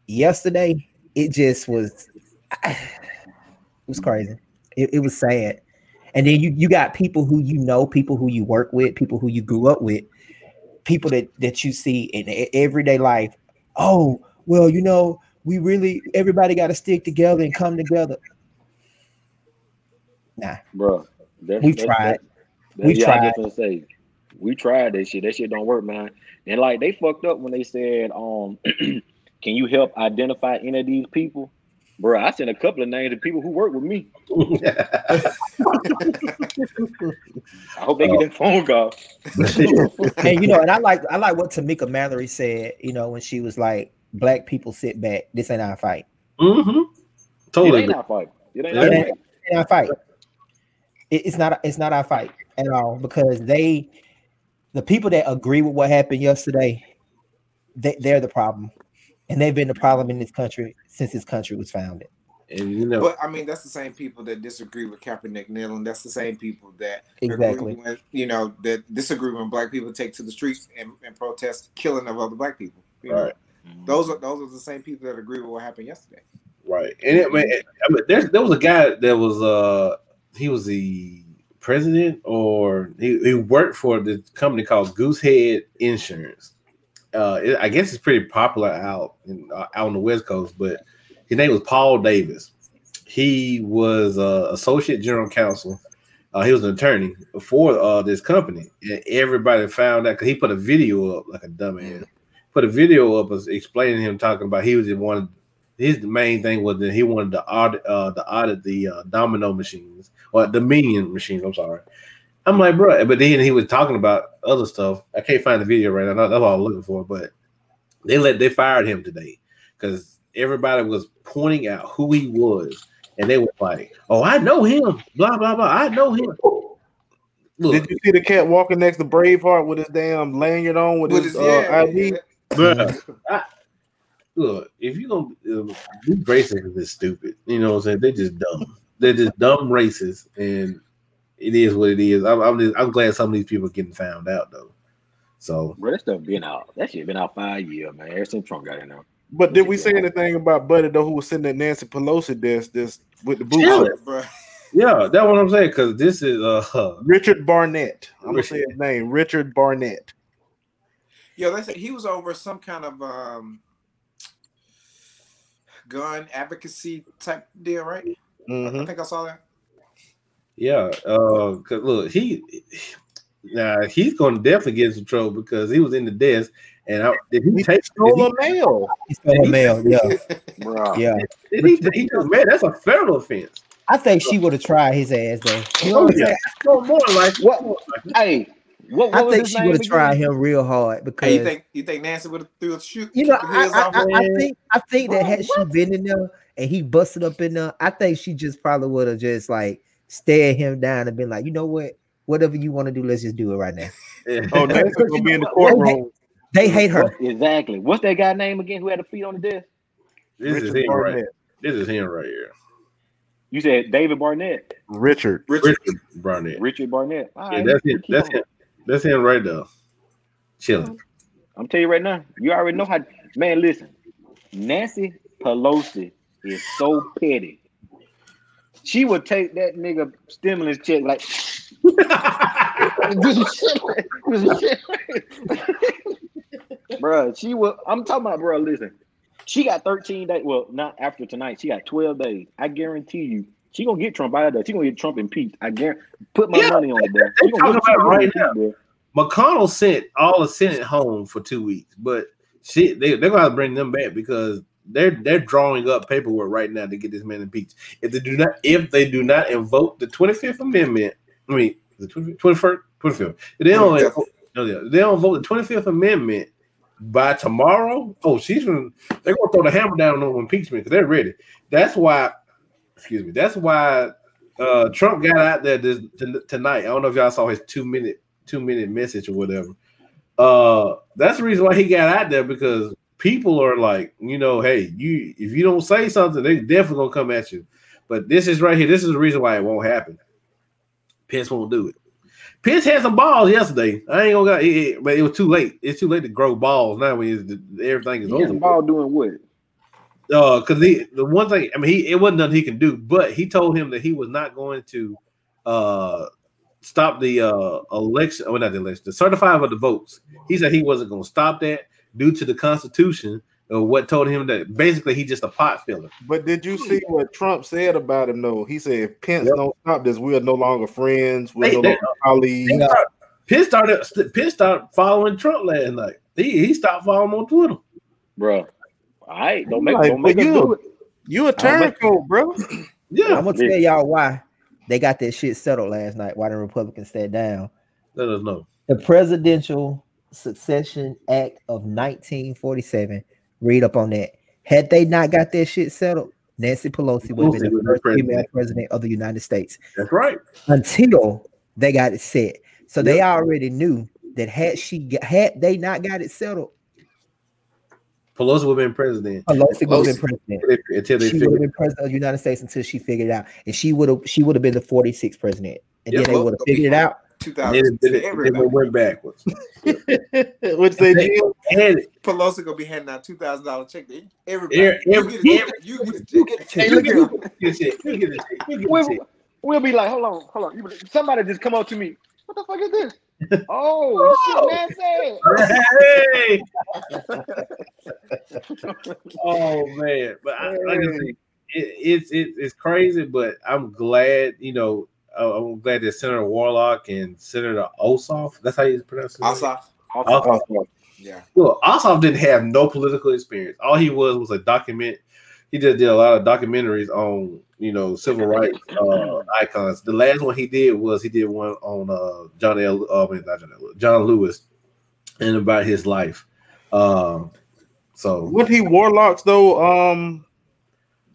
Speaker 2: yesterday it just was, was crazy. It, it was sad, and then you you got people who you know, people who you work with, people who you grew up with, people that that you see in everyday life. Oh, well, you know, we really everybody got to stick together and come together. Nah,
Speaker 5: bro. That's,
Speaker 2: tried.
Speaker 5: That's,
Speaker 2: We've
Speaker 5: yeah, I
Speaker 2: tried.
Speaker 5: just gonna say we tried that shit. That shit don't work, man. And like they fucked up when they said, um, can you help identify any of these people? Bro, I sent a couple of names of people who work with me. I hope they get that phone call.
Speaker 2: and you know, and I like I like what Tamika Mallory said. You know, when she was like, "Black people sit back. This ain't our fight."
Speaker 1: Mm-hmm.
Speaker 5: It
Speaker 1: Totally.
Speaker 5: ain't our fight. It ain't
Speaker 1: Yeah.
Speaker 5: our
Speaker 2: It
Speaker 5: fight.
Speaker 2: ain't, it ain't our fight. It- it's not. It's not our fight at all because they, the people that agree with what happened yesterday, they, they're the problem, and they've been the problem in this country since this country was founded.
Speaker 1: And you know,
Speaker 4: But I mean, that's the same people that disagree with Kaepernick kneeling. That's the same people that
Speaker 2: Exactly.
Speaker 4: agree with, you know, that disagree when black people take to the streets and, and protest killing of other black people. You know,
Speaker 1: Right.
Speaker 4: those are those are the same people that agree with what happened yesterday.
Speaker 1: right? And it, man, I mean, there's there was a guy that was uh he was the president or he, he worked for the company called Goosehead Insurance. Uh, it, I guess it's pretty popular out in uh, out on the West Coast, but his name was Paul Davis. He was uh, associate general counsel. Uh, he was an attorney for uh, this company, and everybody found out because he put a video up like a dumbass. Put a video up explaining him talking about he was the one. His main thing was that he wanted to audit uh, audit the uh, domino machines or Dominion machines. I'm sorry. I'm like, bro, but then he was talking about other stuff. I can't find the video right now. That's all I'm looking for. But they let they fired him today because everybody was pointing out who he was, and they were like, "Oh, I know him." Blah blah blah. I know him. Look,
Speaker 6: Did you see the cat walking next to Braveheart with his damn lanyard on with,
Speaker 4: With
Speaker 6: his,
Speaker 4: his-
Speaker 6: uh,
Speaker 4: yeah,
Speaker 6: ID?
Speaker 1: bruh, I- look, if you gonna uh, be racist, is stupid. You know what I'm saying? They're just dumb. They're just dumb racists, and it is what it is. I'm I'm, just, I'm glad some of these people are getting found out though. So
Speaker 5: Bro, that stuff been out. That shit been out five years, man. Ever since Trump got in there.
Speaker 6: But did we say anything about Buddy though, who was sitting at Nancy Pelosi desk this with the boots?
Speaker 1: Tell
Speaker 6: on?
Speaker 1: it.
Speaker 4: Bruh.
Speaker 1: yeah, that's what I'm saying. Because this is uh
Speaker 6: Richard Barnett. I'm gonna say his name, Richard Barnett.
Speaker 4: Yo, they said he was over some kind of um gun advocacy type deal, right? I
Speaker 6: Mhm.
Speaker 4: think I saw that.
Speaker 1: Yeah. Uh, cause look, he now he's gonna definitely get in some trouble because he was in the desk and I, did he
Speaker 6: He
Speaker 1: take
Speaker 6: stole
Speaker 1: did
Speaker 6: a mail.
Speaker 2: He stole her mail. Yeah,
Speaker 5: Bro.
Speaker 2: yeah.
Speaker 1: he, did he, he just man, that's a federal offense.
Speaker 2: I think she would have tried his ass though. You know
Speaker 1: Oh
Speaker 2: what I'm
Speaker 1: yeah, no more like
Speaker 5: What? Hey, what, what
Speaker 2: I think she would have tried him real hard because
Speaker 4: Hey, you think you think Nancy would have threw a shoot?
Speaker 2: You know, I, I, I. I think I think that
Speaker 5: Bro,
Speaker 2: had she been in there and he busted up in there, I think she just probably would have just like stared him down and been like, you know what, whatever you want to do, let's just do it right now.
Speaker 6: Oh, Nancy's gonna be in the courtroom.
Speaker 2: They hate her.
Speaker 5: What- exactly. What's that guy name again who had a feet on the desk?
Speaker 1: this is
Speaker 6: Richard
Speaker 1: him right.
Speaker 6: Barnett.
Speaker 1: This is him right here.
Speaker 5: You said David Barnett,
Speaker 6: Richard.
Speaker 4: Richard.
Speaker 1: Richard Barnett.
Speaker 5: Richard Barnett. All
Speaker 1: Yeah,
Speaker 5: right,
Speaker 1: that's
Speaker 5: we
Speaker 1: it. That's
Speaker 5: on.
Speaker 1: him. That's him right there. Chilling.
Speaker 5: I'm telling you right now, you already know how. Man, listen, Nancy Pelosi is so petty. She would take that nigga stimulus check like. Bruh, she will. I'm talking about, bro. Listen, she got 13 days. Well, not after tonight. She got 12 days. I guarantee you, she gonna get Trump out of there. She gonna get Trump impeached. I guarantee. Put my
Speaker 1: Yeah,
Speaker 5: money on it, bro.
Speaker 1: they
Speaker 5: She gonna
Speaker 1: talking
Speaker 5: get- she
Speaker 1: about right
Speaker 5: bro.
Speaker 1: McConnell sent all the Senate home for two weeks, but shit, they, they're gonna have to bring them back because they're they're drawing up paperwork right now to get this man impeached. If they do not, if they do not invoke the 25th Amendment, I mean the 21st, 25th, if they don't, no, they don't vote the 25th Amendment by tomorrow. Oh, she's gonna they're gonna throw the hammer down on impeachment because they're ready. That's why, excuse me, that's why uh Trump got out there this t- tonight. I don't know if y'all saw his two minute two minute message or whatever. Uh that's the reason why he got out there because people are like, you know, hey, you if you don't say something, they definitely gonna come at you. But this is right here. This is the reason why it won't happen. Pence won't do it. Pence had some balls yesterday. I ain't gonna, it, it- but it was too late. It's too late to grow balls now when everything is
Speaker 5: He
Speaker 1: over.
Speaker 5: ball doing what?
Speaker 1: Uh, because he the one thing, I mean, he it wasn't nothing he can do, but he told him that he was not going to uh stop the uh election, or not the election, the certifying of the votes. He said he wasn't going to stop that due to the Constitution. Or what told him that basically he just a pot filler.
Speaker 6: But did you see what Trump said about him though? He said if Pence
Speaker 1: Yep.
Speaker 6: don't stop this, we are no longer friends, we're
Speaker 1: They-
Speaker 6: no
Speaker 1: they-
Speaker 6: longer colleagues.
Speaker 1: Pitt started, Pence started Pitt started following Trump last night. He he stopped following him on Twitter.
Speaker 5: Bro. All right, don't make
Speaker 6: Like,
Speaker 5: don't make
Speaker 6: you-
Speaker 5: do it.
Speaker 6: You a
Speaker 5: don't
Speaker 6: turncoat, bro.
Speaker 1: Yeah,
Speaker 2: I'm gonna tell y'all why they got that shit settled last night. Why the Republicans sat down.
Speaker 1: let us know.
Speaker 2: The Presidential Succession Act of 1947. Read up on that. Had they not got that shit settled, Nancy Pelosi would have been the first female
Speaker 1: president.
Speaker 2: president of the United States
Speaker 1: That's right.
Speaker 2: until they got it set. So they already knew that had she had they not got it settled,
Speaker 1: Pelosi would have been president
Speaker 2: Pelosi would have been president.
Speaker 1: until they
Speaker 2: She would have been president of the United States until she figured it out, and she would have she would have been the 46th president, and
Speaker 1: Yeah,
Speaker 2: then they would have figured it out.
Speaker 1: And then, then, it- then it
Speaker 4: Everybody.
Speaker 1: went backwards.
Speaker 6: What's they Jim?
Speaker 1: And
Speaker 4: Pelosi gonna be handing out two thousand dollar check to everybody.
Speaker 1: Every-
Speaker 4: you, get a check. you get a check.
Speaker 5: Hey, look at him.
Speaker 1: you get it. You get it. You get
Speaker 5: We'll, be like, hold on, hold on. You Somebody just come up to me. What the fuck is this? Oh, shit,
Speaker 1: Hey! oh man, but I, like I said, it, it's it, it's crazy, but I'm glad you know I'm glad that Senator Warlock and Senator Ossoff. That's how you pronounce it.
Speaker 4: Ossoff.
Speaker 1: Ossoff.
Speaker 4: Yeah.
Speaker 1: Well, Ossoff didn't have no political experience. All he was was a document. He just did a lot of documentaries on you know civil rights uh, icons. The last one he did was he did one on uh, John L. Uh, not John L. John Lewis and about his life. Um, so
Speaker 6: Wasn't he Warlocks though? Um,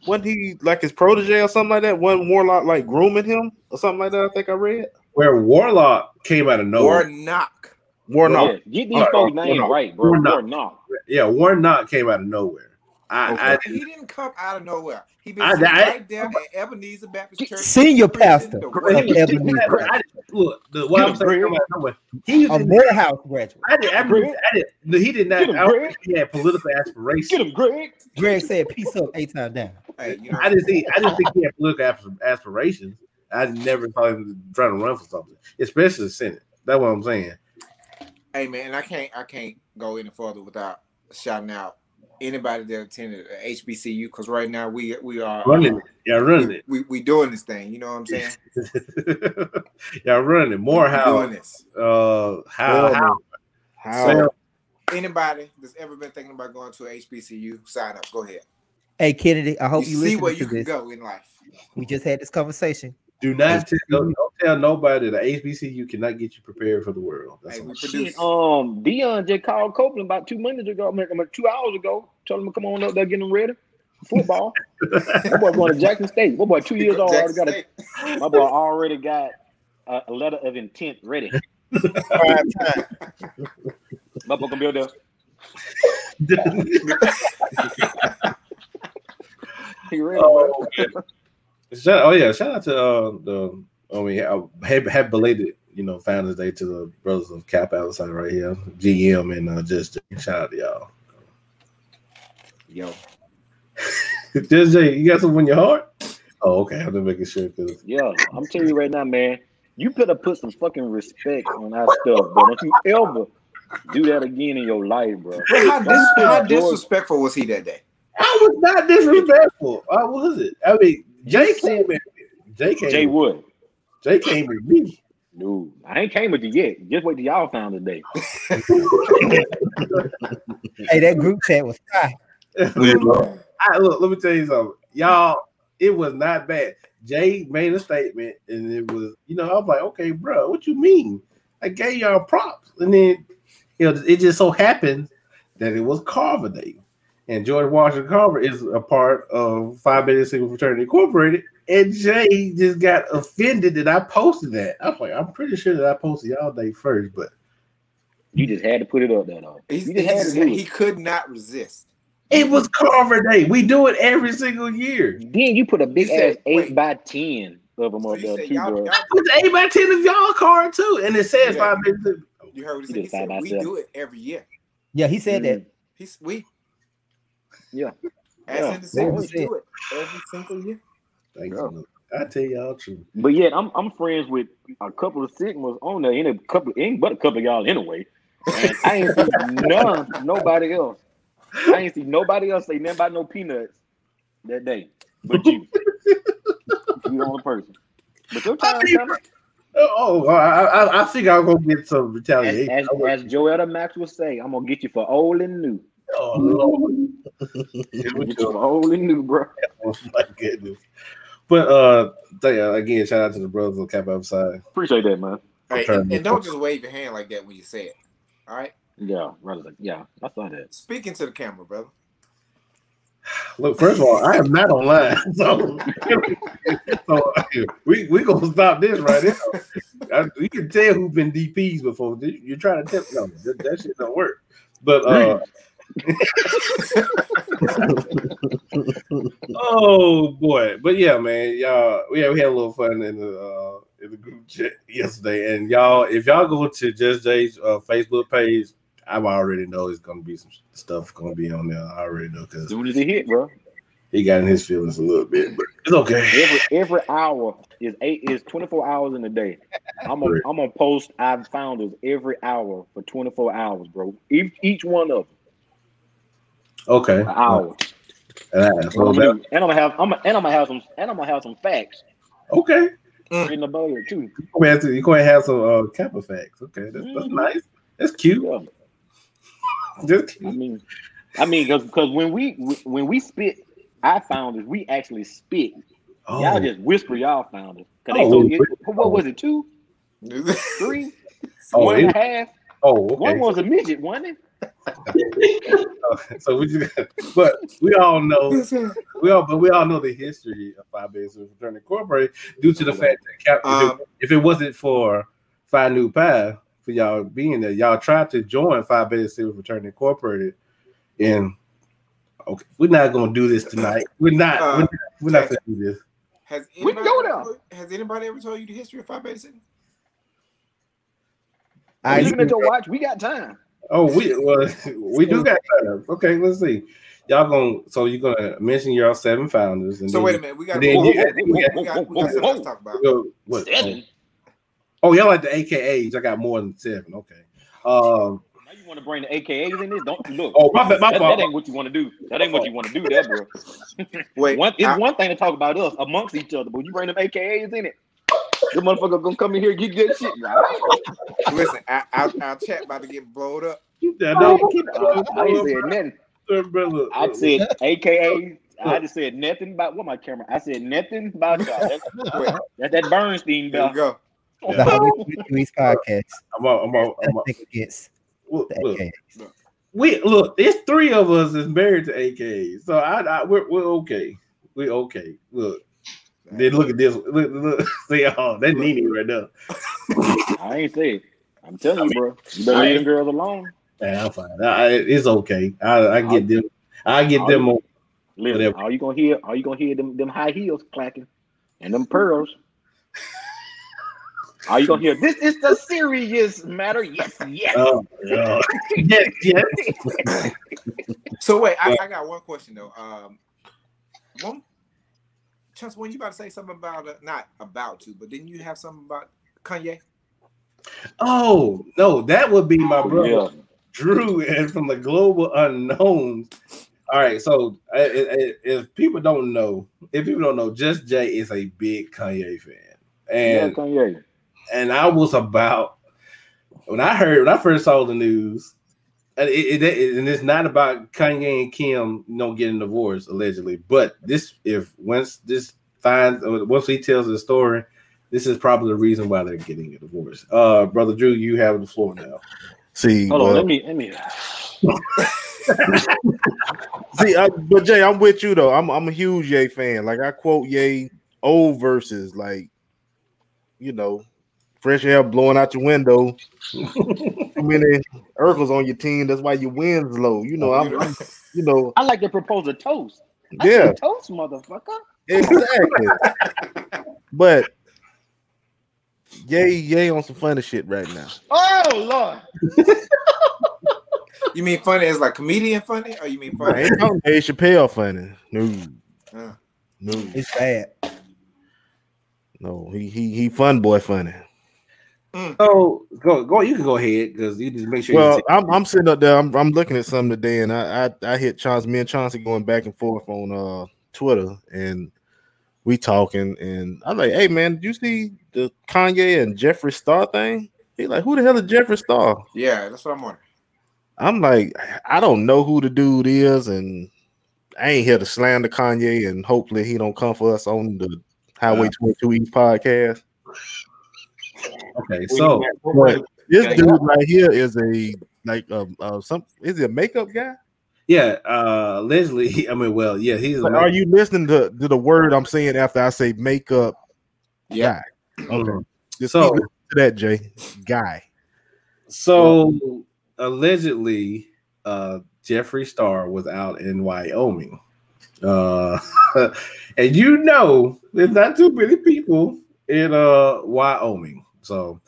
Speaker 6: wasn't he like his protege or something like that? Wasn't Warlock like grooming him or something like that? I think I read.
Speaker 1: where Warlock came out of nowhere.
Speaker 4: Warnock.
Speaker 6: Warlock.
Speaker 5: Yeah, get these
Speaker 1: Warnock.
Speaker 5: folks' names right, bro.
Speaker 1: Warnock.
Speaker 5: Warnock.
Speaker 1: Yeah, Warnock came out of nowhere. I,
Speaker 4: he didn't come out of nowhere. He been
Speaker 1: I-
Speaker 4: sitting
Speaker 1: I-
Speaker 4: right there at Ebenezer Baptist Church.
Speaker 2: Senior pastor
Speaker 4: the
Speaker 2: of
Speaker 4: word.
Speaker 1: I, he was-
Speaker 2: Ebenezer.
Speaker 1: I, look, the, what I'm saying, come out of nowhere. He
Speaker 2: A
Speaker 1: was
Speaker 2: Morehouse graduate.
Speaker 1: I did. I, did, I did. no, He did not.
Speaker 5: Get him,
Speaker 1: I don't think he had political aspirations.
Speaker 5: Get him, Greg.
Speaker 2: Greg said, "Peace up, eight times down."
Speaker 4: Hey, you know,
Speaker 1: I didn't think. I didn't think he had political aspirations. I never thought he was trying to run for something, especially the Senate. That's what I'm saying.
Speaker 4: hey man, I can't I can't go any further without shouting out anybody that attended HBCU because right now we we are
Speaker 1: Running it. Yeah, running
Speaker 4: we,
Speaker 1: it.
Speaker 4: we we doing this thing. You know what I'm saying?
Speaker 1: yeah, running it. More
Speaker 4: We doing
Speaker 1: how.
Speaker 4: this.
Speaker 1: Uh, how?
Speaker 6: Well,
Speaker 1: How?
Speaker 6: How?
Speaker 1: Well,
Speaker 4: Anybody that's ever been thinking about going to a HBCU, sign up. Go ahead.
Speaker 2: Hey Kennedy, I hope
Speaker 4: you
Speaker 2: you,
Speaker 4: see
Speaker 2: listen
Speaker 4: where
Speaker 2: to
Speaker 4: you can
Speaker 2: this.
Speaker 4: go in life.
Speaker 2: We just had this conversation.
Speaker 1: Do not tell, don't, don't tell nobody that HBCU cannot get you prepared for the world. That's
Speaker 4: Hey,
Speaker 1: all.
Speaker 5: Shit,
Speaker 4: produce.
Speaker 5: um, Deion just called Copeland about two minutes ago, I mean, I mean, two hours ago. Told him to come on up there, getting ready. Football. my boy going to Jackson State. My boy two years old already got a, my boy already got a, a letter of intent ready.
Speaker 6: Prime time.
Speaker 5: My boy gonna be there. He ready,
Speaker 1: Oh,
Speaker 5: bro.
Speaker 1: Shout, oh yeah, shout out to uh, the I mean I have, have belated you know Founders Day to the brothers of Cap outside right here, GM and uh, just shout out to y'all.
Speaker 4: Yo,
Speaker 1: Just Jay, you got something in your heart? Oh, okay. I'm just making sure because
Speaker 5: Yeah, I'm telling you right now, man. You better put some fucking respect on our stuff, bro. Don't you ever do that again in your life, bro.
Speaker 4: Bro, how, dis- how disrespectful was he that day?
Speaker 1: I was not disrespectful. I was it. I mean, Jay came in. Jay came.
Speaker 5: Jay
Speaker 1: in.
Speaker 5: Wood.
Speaker 1: Jay came with me.
Speaker 5: Dude, I ain't came with you yet. Just wait till y'all found today.
Speaker 2: Hey, that group chat was fire.
Speaker 1: I, look, let me tell you something, y'all. It was not bad. Jay made a statement, and it was, you know, I was like, okay, bro, what you mean? I gave y'all props, and then, you know, it just so happened that it was Carver Day, and George Washington Carver is a part of Phi Beta Sigma Fraternity Incorporated, and Jay just got offended that I posted that. I was like, I'm pretty sure that I posted y'all day first, but
Speaker 5: You just had to put it up there, though.
Speaker 4: He's,
Speaker 5: You just had to
Speaker 4: he could not resist.
Speaker 1: it was Carver Day. We do it every single year.
Speaker 5: Then you put a big
Speaker 4: said-
Speaker 5: ass eight
Speaker 4: wait.
Speaker 5: by ten of them
Speaker 4: So
Speaker 5: up
Speaker 4: you
Speaker 5: there
Speaker 4: said
Speaker 5: too,
Speaker 4: y'all,
Speaker 5: bro.
Speaker 4: y'all,
Speaker 1: It's eight by ten of y'all card too, and it says
Speaker 4: Yeah.
Speaker 1: five minutes.
Speaker 4: you heard what he
Speaker 5: He
Speaker 4: said. He said we do it every year.
Speaker 2: Yeah, he said that.
Speaker 4: He's we
Speaker 5: Yeah.
Speaker 4: as
Speaker 5: Yeah.
Speaker 4: in the same, we do it every single year.
Speaker 1: Thanks.
Speaker 5: Yeah.
Speaker 1: man. I tell y'all true.
Speaker 5: But yet, I'm I'm friends with a couple of Sigmas on there, and a couple, ain't but a couple of y'all anyway. And I ain't see none, nobody else. I ain't see nobody else say nothing about no peanuts that day, but you. you the only person. But your time coming.
Speaker 1: Oh, oh I, I, I think I'm gonna get some retaliation.
Speaker 5: as,
Speaker 1: I was-
Speaker 5: as Joetta Max would say, I'm gonna get you for old and new.
Speaker 1: Oh, Lord.
Speaker 5: Get you for old and new, bro.
Speaker 1: Oh, my goodness. But uh, thank you, again, shout out to the brothers on Cap Outside.
Speaker 5: Appreciate that, man.
Speaker 4: Hey, and, and don't just wave your hand like that when you say it. All right.
Speaker 5: Yeah, brother. Yeah, I saw that.
Speaker 4: Speaking to the camera, brother.
Speaker 1: Look, first of all, I am not online, so, so we we gonna stop this right now. I, you can tell who's been DPs before. You're trying to tell no, that, that shit don't work. But uh, oh boy, but yeah, man, y'all, yeah, we had a little fun in the uh, in the group chat yesterday, and y'all, if y'all go to Just Jay's uh, Facebook page, I already know it's gonna be some stuff gonna be on there. I already know because
Speaker 5: soon as it hit, bro,
Speaker 1: he got in his feelings a little bit, but it's okay.
Speaker 5: Every every hour is eight is twenty four hours in a day. I'm gonna I'm gonna post I've founders every hour for twenty four hours, bro. Each, each one of them.
Speaker 1: Okay.
Speaker 5: An hour.
Speaker 1: So
Speaker 5: and, I'm gonna, and I'm gonna have I'm gonna, and I'm gonna have some and I'm gonna have some facts
Speaker 1: okay.
Speaker 5: in the boat too.
Speaker 1: You gonna have to, you gonna have some uh, Kappa facts. Okay, that's, that's
Speaker 5: Mhm.
Speaker 1: nice. That's cute.
Speaker 5: Yeah.
Speaker 1: That's
Speaker 5: I mean, I mean, because because when we when we spit, I found it. We actually spit.
Speaker 1: Oh,
Speaker 5: Y'all just whisper. Y'all found it. Cause
Speaker 1: Oh,
Speaker 5: they told
Speaker 1: we-
Speaker 5: you, what was it? Two, three,
Speaker 1: oh,
Speaker 5: one and
Speaker 1: it-
Speaker 5: a half.
Speaker 1: oh,
Speaker 5: One
Speaker 1: okay.
Speaker 5: was a midget, wasn't it?
Speaker 1: so we just, but we all know we all, but we all know the history of Phi Beta Sigma Fraternity Incorporated due to the fact that Cap, if,
Speaker 4: Um,
Speaker 1: it, if it wasn't for Phi New Pi for y'all being there, y'all tried to join Phi Beta Sigma Fraternity Incorporated, and okay, we're not gonna do this tonight. We're not.
Speaker 4: Uh,
Speaker 1: we're not, we're not gonna do this.
Speaker 4: Has
Speaker 5: We
Speaker 4: anybody,
Speaker 5: go
Speaker 4: ever told, has anybody ever told you the history of Phi Beta Sigma?
Speaker 2: I
Speaker 5: looking at your watch. We got time.
Speaker 1: Oh, we well, we do got time. Okay, let's see. Y'all gonna so you're gonna mention your seven founders and
Speaker 4: So
Speaker 1: then
Speaker 4: wait a minute, we got
Speaker 1: then you-
Speaker 4: talk about.
Speaker 1: Go, what?
Speaker 5: Seven.
Speaker 1: Oh, y'all like the AKAs. I got more than seven. Okay. Um.
Speaker 5: Now you want to bring the AKAs in this? Don't look.
Speaker 1: Oh, my bad. My
Speaker 5: that,
Speaker 1: fault.
Speaker 5: that ain't what you want to do. That ain't what you want to do, that bro.
Speaker 4: Wait,
Speaker 5: One, it's
Speaker 4: I-
Speaker 5: one thing to talk about us amongst each other, but you bring them AKAs in it. The motherfucker gonna come in here and get good shit, right?
Speaker 4: listen, our, our, our chat about to get blowed up.
Speaker 1: Yeah, no,
Speaker 5: Uh, I ain't said nothing.
Speaker 1: brother.
Speaker 5: I said AKA. I just said nothing about what my camera. I said nothing about y'all. That's, that's that Bernstein
Speaker 4: here we
Speaker 5: bell.
Speaker 4: go.
Speaker 2: the Hobby Weeks podcast.
Speaker 1: I'm on. I'm on.
Speaker 2: I
Speaker 1: I'm on.
Speaker 2: think against
Speaker 1: Look, look, we look. There's three of us is married to AKs, so I, I we're, we're okay. We're okay. Look. Then look at this. Look, look. See, oh, that Nene right there.
Speaker 5: I ain't said. I'm telling you, bro. You better leave them girls alone.
Speaker 1: Man, I'm fine. I, it's okay. I, I get them. I get
Speaker 5: I'll-
Speaker 1: them. On,
Speaker 5: Listen,
Speaker 1: Whatever.
Speaker 5: all you gonna hear, all you gonna hear them them high heels clacking and them pearls. All you gonna hear, this is the serious matter. Yes, yes.
Speaker 1: oh, yeah. yes, yes.
Speaker 4: So wait, I, I got one question though. Um, one, Chance, when you about to say something about uh, not about to, but didn't you have something about Kanye?
Speaker 1: Oh no, that would be my brother.
Speaker 5: Yeah.
Speaker 1: Drew and from the global unknowns. All right, so uh, if, if people don't know, if people don't know, Just Jay is a big Kanye fan,
Speaker 5: Yeah,
Speaker 1: and
Speaker 5: Kanye.
Speaker 1: and I was about when I heard when I first saw the news, and it, it, it- and it's not about Kanye and Kim, you know, getting divorced allegedly, but this if once this finds once he tells the story, this is probably the reason why they're getting a divorce. Uh, brother Drew, you have the floor now.
Speaker 6: See,
Speaker 5: Hold on, let me let me.
Speaker 6: see, I, but Jay, I'm with you though. I'm I'm a huge Ye fan. Like I quote Ye old verses, like you know, fresh air blowing out your window. Too many Urkels on your team. That's why your wins low. You know, I'm, I'm you know,
Speaker 5: I like to propose a toast. I
Speaker 6: yeah,
Speaker 5: toast, motherfucker.
Speaker 6: exactly. but yay, yay on some funny shit right now.
Speaker 5: Oh Lord.
Speaker 4: You mean funny as like comedian funny, or you mean
Speaker 6: I
Speaker 4: funny?
Speaker 6: ain't talking Dave Chappelle funny. No,
Speaker 4: Uh,
Speaker 6: no,
Speaker 2: It's bad.
Speaker 6: no. He he he fun boy funny.
Speaker 1: So go go. You can go ahead because you just make sure.
Speaker 6: Well,
Speaker 1: you
Speaker 6: I'm I'm sitting up there. I'm I'm looking at something today, and I I, I hit Chauncey. Me and Chauncey going back and forth on uh Twitter, and we talking, and I'm like, "Hey man, did you see the Kanye and Jeffree Star thing?" He like, "Who the hell is Jeffree Star?"
Speaker 4: yeah, that's what I'm wondering.
Speaker 6: I'm like, I don't know who the dude is, and I ain't here to slander Kanye, and hopefully he don't come for us on the Highway 22 East podcast.
Speaker 1: Okay. So
Speaker 6: But this
Speaker 8: Okay.
Speaker 6: dude right here is a like um uh, some is he a makeup guy?
Speaker 1: Yeah, uh Leslie. I mean, well, yeah, he's. a
Speaker 6: But are you listening to, to the word I'm saying after I say makeup
Speaker 4: Yeah.
Speaker 6: guy?
Speaker 1: Mhm.
Speaker 6: Just
Speaker 1: So-
Speaker 6: to that, Jay. Guy.
Speaker 1: So allegedly, uh, Jeffree Star was out in Wyoming, uh, and you know there's not too many people in uh Wyoming. So